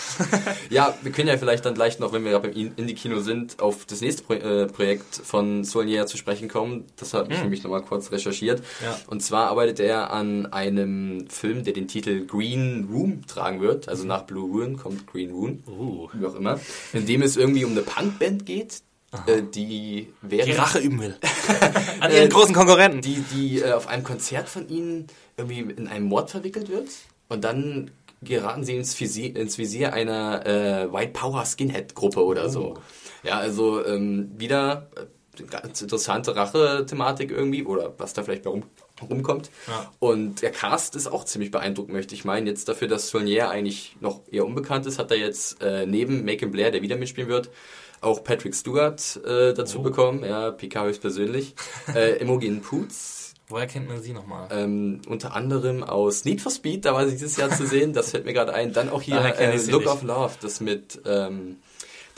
Ja, wir können ja vielleicht dann gleich noch, wenn wir gerade beim Indie-Kino sind, auf das nächste Pro äh, Projekt von Solnier zu sprechen kommen. Das habe ich nämlich nochmal kurz recherchiert. Ja. Und zwar arbeitet er an einem Film, der den Titel Green Room tragen wird. Also nach Blue Ruin kommt Green Room. Uh. Wie auch immer. In dem es irgendwie um eine Punkband geht, äh, die während... Die Rache üben will. An ihren großen Konkurrenten. die, die äh, auf einem Konzert von ihnen irgendwie in einen Mord verwickelt wird und dann geraten sie ins Visier, ins Visier einer äh, White Power Skinhead Gruppe oder so. Ja, also ähm, wieder äh, ganz interessante Rache-Thematik irgendwie oder was da vielleicht bei rum, rumkommt. Ja. Und der Cast ist auch ziemlich beeindruckend, möchte ich meinen. Jetzt dafür, dass Solnier eigentlich noch eher unbekannt ist, hat er jetzt äh, neben Macon Blair, der wieder mitspielen wird, auch Patrick Stewart äh, dazu bekommen, ja, Picard höchstpersönlich, äh, Imogen Poots, Woher kennt man sie nochmal? ähm, unter anderem aus Need for Speed, da war sie dieses Jahr zu sehen, das fällt mir gerade ein. Dann auch hier kenn äh, Look nicht. of Love, das mit ähm,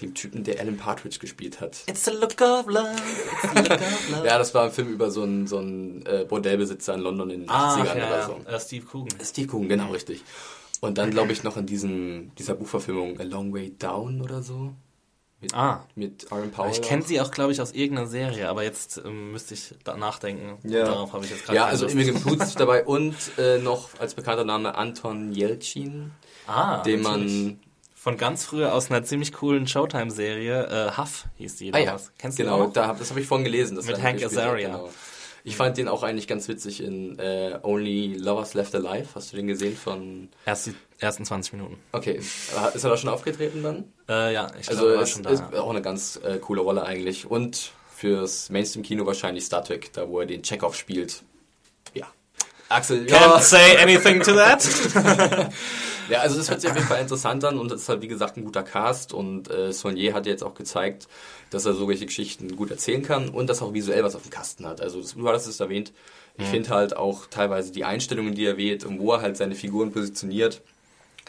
dem Typen, der Alan Partridge gespielt hat. It's a look of love. It's a look of love. Ja, das war ein Film über so einen, so einen äh, Bordellbesitzer in London in den Ah, 80ern ja, oder ja. so. Äh, Steve Coogan. Steve Coogan, genau, richtig. Und dann glaube ich noch in diesem, dieser Buchverfilmung A Long Way Down oder so. Mit, Ah. mit Aaron Powell. Ich kenne sie auch, glaube ich, aus irgendeiner Serie, aber jetzt ähm, müsste ich da nachdenken. Ja. Darauf habe ich jetzt gerade Ja, also. Imogen Poots dabei und äh, noch als bekannter Name Anton Yelchin, ah, den natürlich. man Von ganz früher aus einer ziemlich coolen Showtime-Serie, äh, Huff hieß die Ah ja. Kennst du genau, da das habe ich vorhin gelesen. Mit Hank Azaria. Genau. Ich fand den auch eigentlich ganz witzig in äh, Only Lovers Left Alive. Hast du den gesehen von... Erst die ersten 20 Minuten. Okay, ist er da schon aufgetreten dann? Äh, ja, ich Also glaube, er war es schon da. ist auch eine ganz äh, coole Rolle eigentlich. Und fürs Mainstream-Kino wahrscheinlich Star Trek, da wo er den Chekhov spielt. Ja. Axel, Can't say anything to that. Ja, also das hört sich auf jeden Fall interessant an und es ist halt wie gesagt ein guter Cast und äh, Saunier hat jetzt auch gezeigt, dass er solche Geschichten gut erzählen kann und dass er auch visuell was auf dem Kasten hat. Also das, du hattest es erwähnt. Ich finde halt auch teilweise die Einstellungen, die er wählt und wo er halt seine Figuren positioniert,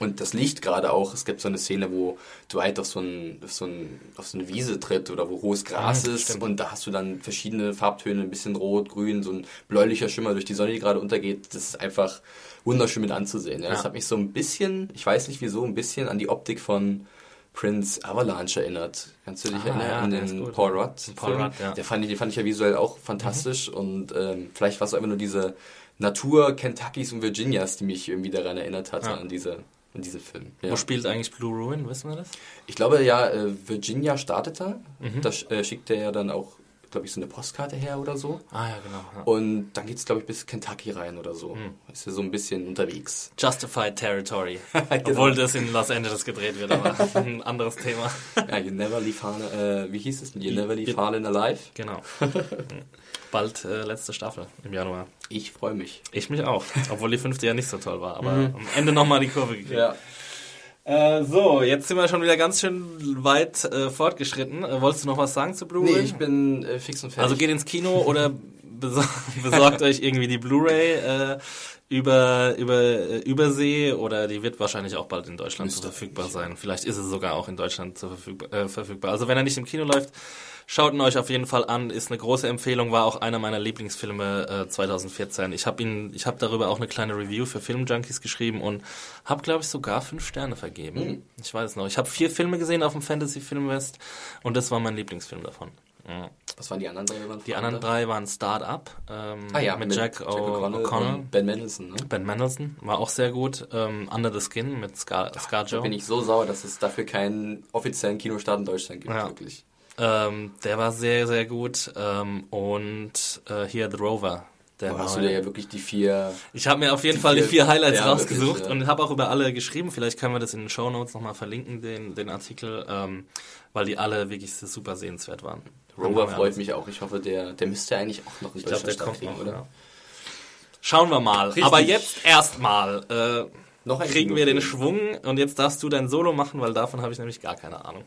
Und das Licht gerade auch, es gibt so eine Szene, wo Dwight auf so, ein, auf so, ein, auf so eine Wiese tritt oder wo hohes Gras Ah, ist stimmt. und da hast du dann verschiedene Farbtöne, ein bisschen rot, grün, so ein bläulicher Schimmer durch die Sonne, die gerade untergeht. Das ist einfach wunderschön mit anzusehen. Ja. Das Ja. hat mich so ein bisschen, ich weiß nicht wieso, ein bisschen an die Optik von Prince Avalanche erinnert. Kannst du dich Ah, erinnern ja, an den. Paul Rudd? Paul? Rudd, ja. Der fand ich, den fand ich ja visuell auch fantastisch und ähm, vielleicht war es einfach nur diese Natur Kentuckys und Virginias, die mich irgendwie daran erinnert hatte Ja. an diese an diesen Film. Ja. Wo spielt eigentlich Blue Ruin, wissen wir das? Ich glaube ja, äh, Virginia startet da. Mhm. Da äh, schickt er ja dann auch, glaube ich, so eine Postkarte her oder so. Ah ja, genau. Ja. Und dann geht es, glaube ich, bis Kentucky rein oder so. Mhm. Ist ja so ein bisschen unterwegs. Justified Territory. Genau. Obwohl das in Los Angeles gedreht wird, aber ein anderes Thema. Ja, You Never Leave Harlan, äh, wie hieß es? You Never Leave Harlan Alive. Genau. Bald äh, letzte Staffel im Januar. Ich freue mich. Ich mich auch. Obwohl die fünfte ja nicht so toll war, aber am Ende nochmal die Kurve gekriegt. Ja. Äh, so, jetzt sind wir schon wieder ganz schön weit äh, fortgeschritten. Äh, wolltest du noch was sagen zu Blu-ray? Nee, ich bin äh, fix und fertig. Also geht ins Kino oder besor besorgt euch irgendwie die Blu-ray äh, über, über Übersee oder die wird wahrscheinlich auch bald in Deutschland verfügbar sein. Vielleicht ist es sogar auch in Deutschland verfügbar, verfügbar. Also wenn er nicht im Kino läuft, schaut ihn euch auf jeden Fall an. Ist eine große Empfehlung, war auch einer meiner Lieblingsfilme äh, 2014. Ich habe ihn, ich habe darüber auch eine kleine Review für Filmjunkies geschrieben und habe glaube ich sogar fünf Sterne vergeben. Hm. Ich weiß es noch. Ich habe vier Filme gesehen auf dem Fantasy Filmfest und das war mein Lieblingsfilm davon. Ja. Was waren die anderen drei? Waren Die anderen drei waren Start-up ähm, Ah ja, mit, Jack, O- O'Connell Ben Mendelsohn. Ne? Ben Mendelsohn war auch sehr gut. Ähm, Under the Skin mit Scar, Da Scarjo. bin ich so sauer, dass es dafür keinen offiziellen Kinostart in Deutschland gibt. Ja. Wirklich. Ähm, der war sehr, sehr gut. Ähm, und äh, hier The Rover. Der war hast du dir ja wirklich die vier. ich habe mir auf jeden die Fall die vier- vier Highlights ja, rausgesucht wirklich, ja. und habe auch über alle geschrieben. Vielleicht können wir das in den Show Notes nochmal verlinken, den, den Artikel, ähm, weil die alle wirklich super sehenswert waren. Rover freut mich auch. Ich hoffe, der, der müsste eigentlich auch noch in Ich glaube, der Deutschland kommt noch, kriegen, oder? Schauen wir mal. Richtig. Aber jetzt erstmal äh, Noch kriegen wir den. Schwung und jetzt darfst du dein Solo machen, weil davon habe ich nämlich gar keine Ahnung.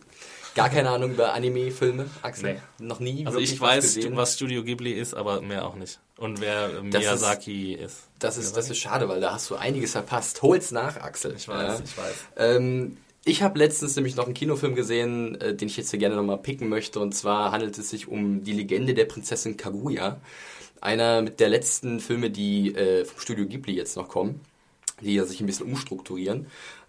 Gar keine Ahnung über Anime-Filme, Axel. Noch nie. Also ich weiß, gesehen. was Studio Ghibli ist, aber mehr auch nicht. Und wer Das Miyazaki ist. Das ist, das ist schade, weil da hast du einiges verpasst. Hol's nach, Axel. Ich weiß, Ja. ich weiß. Ähm, ich habe letztens nämlich noch einen Kinofilm gesehen, äh, den ich jetzt hier gerne nochmal picken möchte. Und zwar handelt es sich um die Legende der Prinzessin Kaguya. Einer mit der letzten Filme, die äh, vom Studio Ghibli jetzt noch kommen, die ja sich ein bisschen umstrukturieren.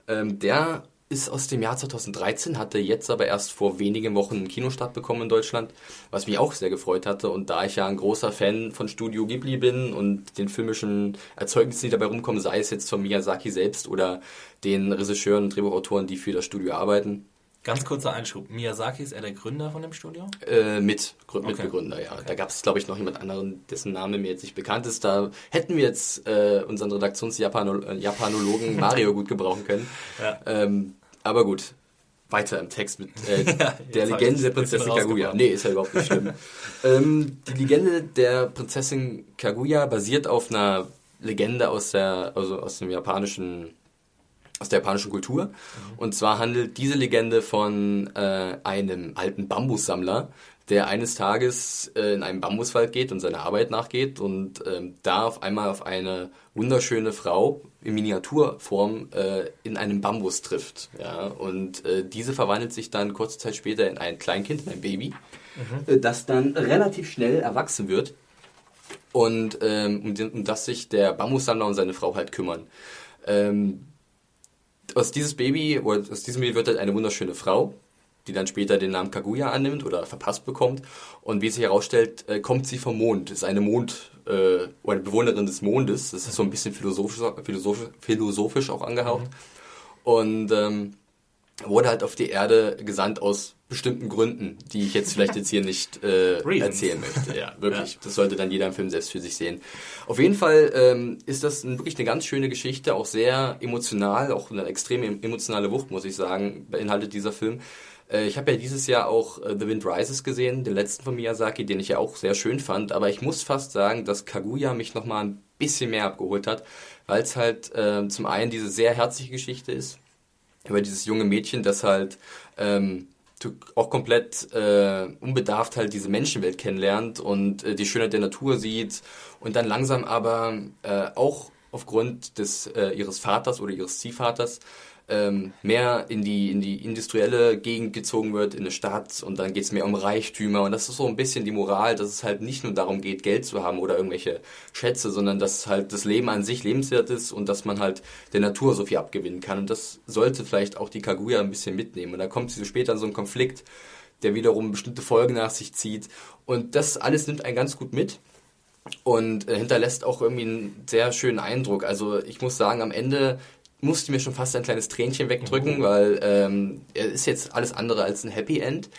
Ähm, der ist aus dem Jahr 2013, hatte jetzt aber erst vor wenigen Wochen einen Kinostart bekommen in Deutschland, was mich auch sehr gefreut hatte. Und da ich ja ein großer Fan von Studio Ghibli bin und den filmischen Erzeugnissen, die dabei rumkommen, sei es jetzt von Miyazaki selbst oder den Regisseuren und Drehbuchautoren, die für das Studio arbeiten, Ganz kurzer Einschub. Miyazaki ist er der Gründer von dem Studio? äh, mit, Grü Okay. Mitbegründer, ja. Da gab es, glaube ich, noch jemand anderen, dessen Name mir jetzt nicht bekannt ist. Da hätten wir jetzt äh, unseren Redaktions-Japanologen Mario gut gebrauchen können. Ja. Ähm, aber gut, weiter im Text mit äh, der Legende der Prinzessin Kaguya. Nee, ist ja überhaupt nicht schlimm. ähm, die Legende der Prinzessin Kaguya basiert auf einer Legende aus der, also aus dem japanischen aus der japanischen Kultur. Und zwar handelt diese Legende von äh, einem alten Bambussammler, der eines Tages äh, in einen Bambuswald geht und seiner Arbeit nachgeht und ähm, da auf einmal auf eine wunderschöne Frau in Miniaturform äh, in einem Bambus trifft. Ja? Und äh, diese verwandelt sich dann kurze Zeit später in ein Kleinkind, in ein Baby, äh, das dann relativ schnell erwachsen wird und um, um, den, um das sich der Bambussammler und seine Frau halt kümmern. Ähm, aus dieses Baby, oder aus diesem Baby wird halt eine wunderschöne Frau, die dann später den Namen Kaguya annimmt oder verpasst bekommt. Und wie sich herausstellt, äh, kommt sie vom Mond, ist eine Mond- äh, oder eine Bewohnerin des Mondes. Das ist so ein bisschen philosophisch, philosophisch, philosophisch auch angehaucht. Und ähm, wurde halt auf die Erde gesandt aus bestimmten Gründen, die ich jetzt vielleicht jetzt hier nicht äh, erzählen möchte. Ja, wirklich. Das sollte dann jeder im Film selbst für sich sehen. Auf jeden Fall ähm, ist das ein, wirklich eine ganz schöne Geschichte, auch sehr emotional, auch eine extreme emotionale Wucht, muss ich sagen, beinhaltet dieser Film. Äh, ich habe ja dieses Jahr auch äh, The Wind Rises gesehen, den letzten von Miyazaki, den ich ja auch sehr schön fand, aber ich muss fast sagen, dass Kaguya mich nochmal ein bisschen mehr abgeholt hat, weil es halt äh, zum einen diese sehr herzliche Geschichte ist, über dieses junge Mädchen, das halt ähm, auch komplett äh, unbedarft halt diese Menschenwelt kennenlernt und äh, die Schönheit der Natur sieht und dann langsam aber äh, auch aufgrund des äh, ihres Vaters oder ihres Ziehvaters ähm, mehr in die, in die industrielle Gegend gezogen wird, in eine Stadt und dann geht es mehr um Reichtümer. Und das ist so ein bisschen die Moral, dass es halt nicht nur darum geht, Geld zu haben oder irgendwelche Schätze, sondern dass halt das Leben an sich lebenswert ist und dass man halt der Natur so viel abgewinnen kann. Und das sollte vielleicht auch die Kaguya ein bisschen mitnehmen. Und da kommt sie so später in so einen Konflikt, der wiederum bestimmte Folgen nach sich zieht. Und das alles nimmt einen ganz gut mit und äh, hinterlässt auch irgendwie einen sehr schönen Eindruck. Also ich muss sagen, am Ende musste mir schon fast ein kleines Tränchen wegdrücken, mhm. weil ähm, es ist jetzt alles andere als ein Happy End,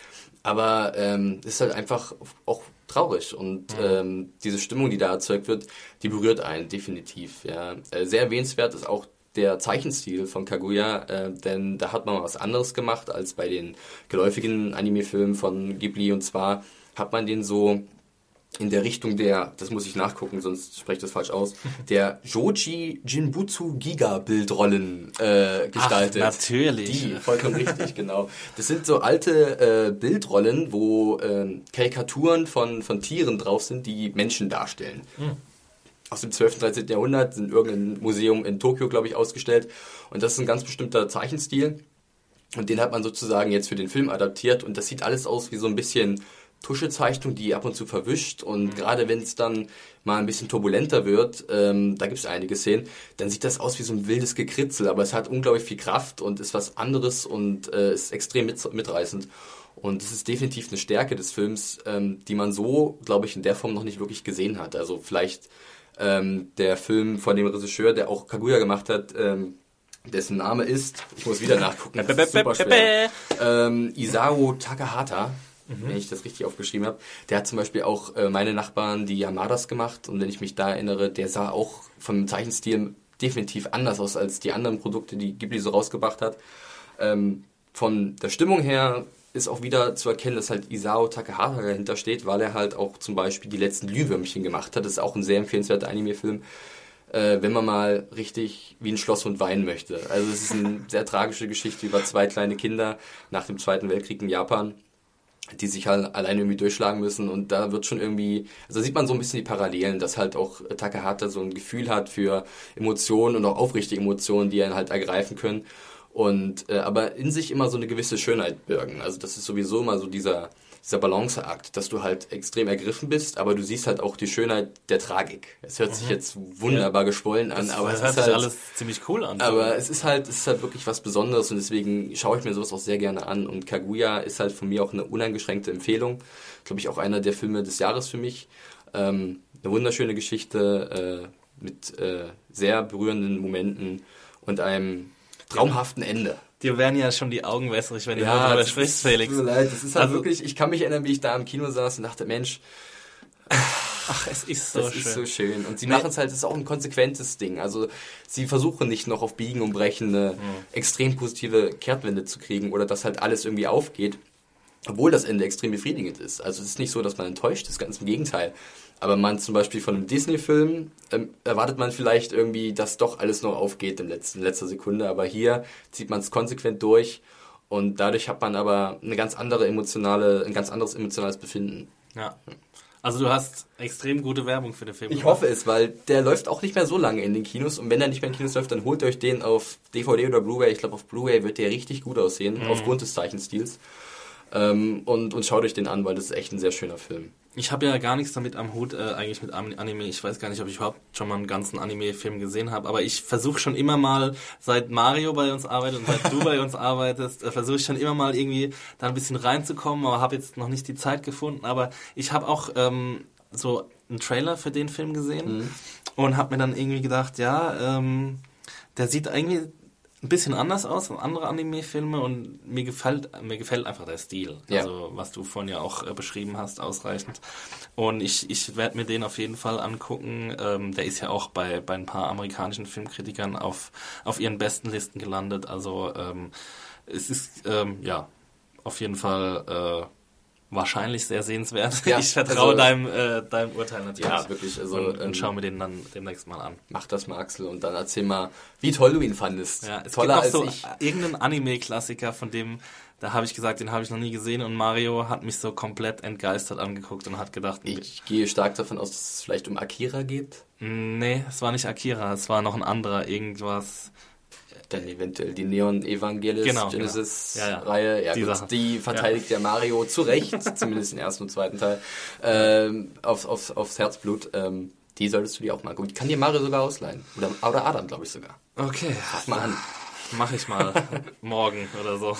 aber ähm, ist halt einfach auch traurig und mhm. ähm, diese Stimmung, die da erzeugt wird, die berührt einen definitiv. Ja. Äh, sehr erwähnenswert ist auch der Zeichenstil von Kaguya, äh, denn da hat man was anderes gemacht als bei den geläufigen Anime-Filmen von Ghibli und zwar hat man den so in der Richtung der, das muss ich nachgucken, sonst spreche ich das falsch aus, der Joji Jinbutsu Giga Bildrollen äh, gestaltet. Ach, natürlich. Die, vollkommen richtig, genau. Das sind so alte äh, Bildrollen, wo äh, Karikaturen von, von Tieren drauf sind, die Menschen darstellen. Hm. Aus dem 12. und 13. Jahrhundert sind irgendein Museum in Tokio, glaube ich, ausgestellt. Und das ist ein ganz bestimmter Zeichenstil. Und den hat man sozusagen jetzt für den Film adaptiert. Und das sieht alles aus wie so ein bisschen Tuschezeichnung, die ab und zu verwischt und mhm. gerade wenn es dann mal ein bisschen turbulenter wird, ähm, da gibt es einige Szenen, dann sieht das aus wie so ein wildes Gekritzel, aber es hat unglaublich viel Kraft und ist was anderes und äh, ist extrem mit, mitreißend. Und es ist definitiv eine Stärke des Films, ähm, die man so, glaube ich, in der Form noch nicht wirklich gesehen hat. Also vielleicht ähm, der Film von dem Regisseur, der auch Kaguya gemacht hat, ähm, dessen Name ist, ich muss wieder nachgucken, das ist super schwer, ähm, Isao Takahata mhm. wenn ich das richtig aufgeschrieben habe. Der hat zum Beispiel auch äh, meine Nachbarn, die Yamadas gemacht. Und wenn ich mich da erinnere, der sah auch vom Zeichenstil definitiv anders aus als die anderen Produkte, die Ghibli so rausgebracht hat. Ähm, von der Stimmung her ist auch wieder zu erkennen, dass halt Isao Takahata dahinter steht, weil er halt auch zum Beispiel die letzten Glühwürmchen gemacht hat. Das ist auch ein sehr empfehlenswerter Anime-Film, äh, wenn man mal richtig wie ein Schlosshund weinen möchte. Also es ist eine sehr tragische Geschichte über zwei kleine Kinder nach dem Zweiten Weltkrieg in Japan die sich halt alleine irgendwie durchschlagen müssen und da wird schon irgendwie, also sieht man so ein bisschen die Parallelen, dass halt auch Takahata so ein Gefühl hat für Emotionen und auch aufrichtige Emotionen, die einen halt ergreifen können und äh, aber in sich immer so eine gewisse Schönheit birgen. Also das ist sowieso immer so dieser dieser Balanceakt, dass du halt extrem ergriffen bist, aber du siehst halt auch die Schönheit der Tragik. Es hört mhm. sich jetzt wunderbar ja. geschwollen an, das, aber es hört ist sich halt, alles ziemlich cool an. Aber es ist halt, es ist halt wirklich was Besonderes und deswegen schaue ich mir sowas auch sehr gerne an. Und Kaguya ist halt von mir auch eine uneingeschränkte Empfehlung. Glaube ich auch einer der Filme des Jahres für mich. Ähm, eine wunderschöne Geschichte äh, mit äh, sehr berührenden Momenten und einem traumhaften Ende. Dir werden ja schon die Augen wässrig, wenn ja, du darüber sprichst, Felix. Tut mir leid, das ist halt also, wirklich, ich kann mich erinnern, wie ich da im Kino saß und dachte, Mensch, Ach, es ist so das schön. ist so schön. Und sie nee. machen es halt, es ist auch ein konsequentes Ding. Also sie versuchen nicht noch auf Biegen und Brechen eine mhm. extrem positive Kehrtwende zu kriegen oder dass halt alles irgendwie aufgeht, obwohl das Ende extrem befriedigend ist. Also es ist nicht so, dass man enttäuscht ist, ganz im Gegenteil. Aber man zum Beispiel von einem Disney-Film ähm, erwartet man vielleicht irgendwie, dass doch alles noch aufgeht in letzten, letzter Sekunde. Aber hier zieht man es konsequent durch und dadurch hat man aber eine ganz andere emotionale, ein ganz anderes emotionales Befinden. Ja. Also du hast extrem gute Werbung für den Film. Ich hoffe es, weil der läuft auch nicht mehr so lange in den Kinos und wenn er nicht mehr in den Kinos läuft, dann holt euch den auf DVD oder Blu-ray. Ich glaube auf Blu-ray wird der richtig gut aussehen, mhm. aufgrund des Zeichenstils. Ähm, und, und schaut euch den an, weil das ist echt ein sehr schöner Film. Ich habe ja gar nichts damit am Hut, äh, eigentlich mit Anime. Ich weiß gar nicht, ob ich überhaupt schon mal einen ganzen Anime-Film gesehen habe, aber ich versuche schon immer mal, seit Mario bei uns arbeitet und seit du bei uns arbeitest, äh, versuche ich schon immer mal irgendwie da ein bisschen reinzukommen, aber habe jetzt noch nicht die Zeit gefunden. Aber ich habe auch ähm, so einen Trailer für den Film gesehen mhm. und habe mir dann irgendwie gedacht, ja, ähm, der sieht irgendwie ein bisschen anders aus als andere Anime-Filme und mir gefällt, mir gefällt einfach der Stil. Ja. Also, was du vorhin ja auch äh, beschrieben hast, ausreichend. Und ich, ich werde mir den auf jeden Fall angucken. Ähm, der ist ja auch bei, bei ein paar amerikanischen Filmkritikern auf, auf ihren besten Listen gelandet. Also, ähm, es ist, ähm, ja, auf jeden Fall, äh, wahrscheinlich sehr sehenswert. Ja, ich vertraue also, deinem, äh, deinem Urteil natürlich. Ja, wirklich. Also, und, und ähm, schau mir den dann demnächst mal an. Mach das mal, Axel, und dann erzähl mal, wie toll du ihn fandest. Ja, es Toller gibt auch so ich. irgendeinen Anime-Klassiker, von dem, da habe ich gesagt, den habe ich noch nie gesehen und Mario hat mich so komplett entgeistert angeguckt und hat gedacht... Ich gehe stark davon aus, dass es vielleicht um Akira geht. Nee, es war nicht Akira, es war noch ein anderer, irgendwas. Dann eventuell die Neon Evangelist Genau, Genesis genau. Ja, ja. Reihe. Ja, Die gut, die verteidigt der Mario zu Recht, zumindest im ersten und zweiten Teil, ähm, aufs, aufs, aufs Herzblut. Ähm, die solltest du dir auch mal gucken. Die kann dir Mario sogar ausleihen. Oder, oder Adam, glaube ich sogar. Okay, Ruf mal an. mach ich mal morgen oder so.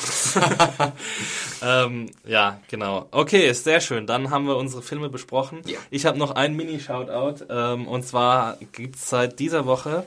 ähm, ja, genau. Okay, ist sehr schön. Dann haben wir unsere Filme besprochen. Ja. Ich habe noch einen Mini-Shoutout. Ähm, und zwar gibt's seit dieser Woche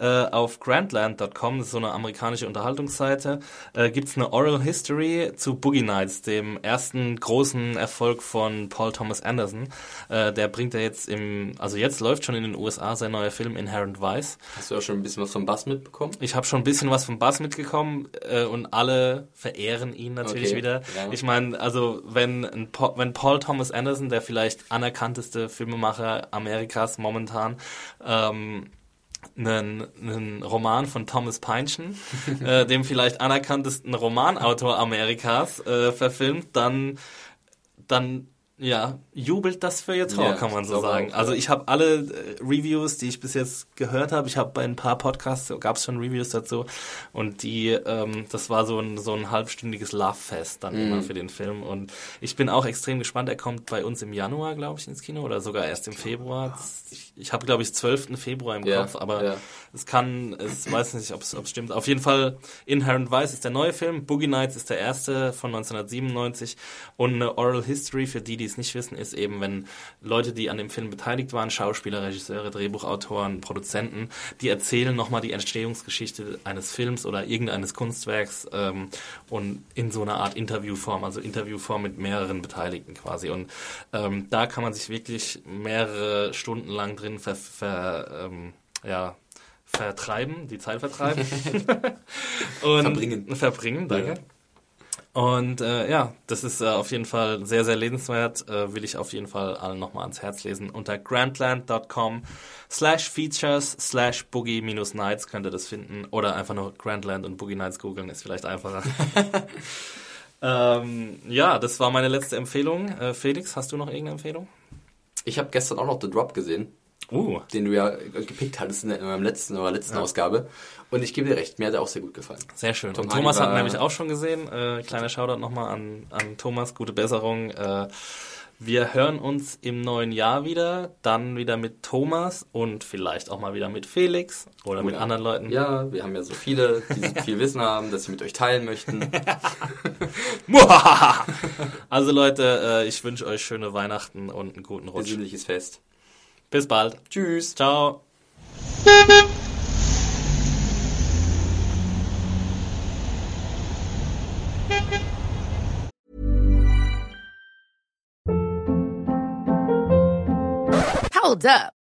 äh, auf grandland.com, das ist so eine amerikanische Unterhaltungsseite, äh, gibt's eine Oral History zu Boogie Nights, dem ersten großen Erfolg von Paul Thomas Anderson. Äh, der bringt er jetzt im, also jetzt läuft schon in den USA sein neuer Film Inherent Vice. Hast du auch schon ein bisschen was vom Bass mitbekommen? Ich habe schon ein bisschen was vom Bass mitgekommen äh, und alle verehren ihn natürlich Okay, wieder. ja. Ich meine, also wenn, ein Pa- wenn Paul Thomas Anderson, der vielleicht anerkannteste Filmemacher Amerikas momentan, ähm, einen, einen Roman von Thomas Pynchon, äh, dem vielleicht anerkanntesten Romanautor Amerikas, äh, verfilmt, dann, dann ja, jubelt das für ihr Trauer, Ja, kann man so sagen. auch, also ja. ich habe alle äh, Reviews, die ich bis jetzt gehört habe, ich habe bei ein paar Podcasts, gab es schon Reviews dazu und die, ähm, das war so ein, so ein halbstündiges Love-Fest dann Mhm. immer für den Film und ich bin auch extrem gespannt, er kommt bei uns im Januar, glaube ich, ins Kino oder sogar erst im Februar. Ich, ich habe, glaube ich, 12. Februar im Ja, Kopf, aber es kann, es weiß nicht, ob es stimmt. Auf jeden Fall, Inherent Vice ist der neue Film, Boogie Nights ist der erste von 1997 und eine Oral History, für die, die es nicht wissen, ist eben, wenn Leute, die an dem Film beteiligt waren, Schauspieler, Regisseure, Drehbuchautoren, Produzenten, die erzählen nochmal die Entstehungsgeschichte eines Films oder irgendeines Kunstwerks ähm, und in so einer Art Interviewform, also Interviewform mit mehreren Beteiligten quasi. Und ähm, da kann man sich wirklich mehrere Stunden lang drin ver, ver, ähm, ja, vertreiben, die Zeit vertreiben. und Verbringen. Verbringen, danke. Und äh, ja, das ist äh, auf jeden Fall sehr, sehr lesenswert. Äh, will ich auf jeden Fall allen nochmal ans Herz lesen. Unter grandland.com slash features slash boogie minus nights könnt ihr das finden. Oder einfach nur Grandland und Boogie Nights googeln, ist vielleicht einfacher. ähm, ja, das war meine letzte Empfehlung. Äh, Felix, hast du noch irgendeine Empfehlung? Ich habe gestern auch noch The Drop gesehen, Uh, den du ja gepickt hattest in der letzten, in der letzten Ausgabe. Und ich gebe dir recht, mir hat er auch sehr gut gefallen. Sehr schön. Tom Und Thomas Hardy hat war- nämlich auch schon gesehen. Äh, kleiner Shoutout nochmal an, an Thomas, gute Besserung. Äh, wir hören uns im neuen Jahr wieder, dann wieder mit Thomas und vielleicht auch mal wieder mit Felix oder mit ja. anderen Leuten. Ja, wir haben ja so viele, die so viel Wissen haben, dass sie mit euch teilen möchten. Also Leute, äh, ich wünsche euch schöne Weihnachten und einen guten Rutsch. Besinnliches Fest. Bis bald. Tschüss. Ciao. Hold up.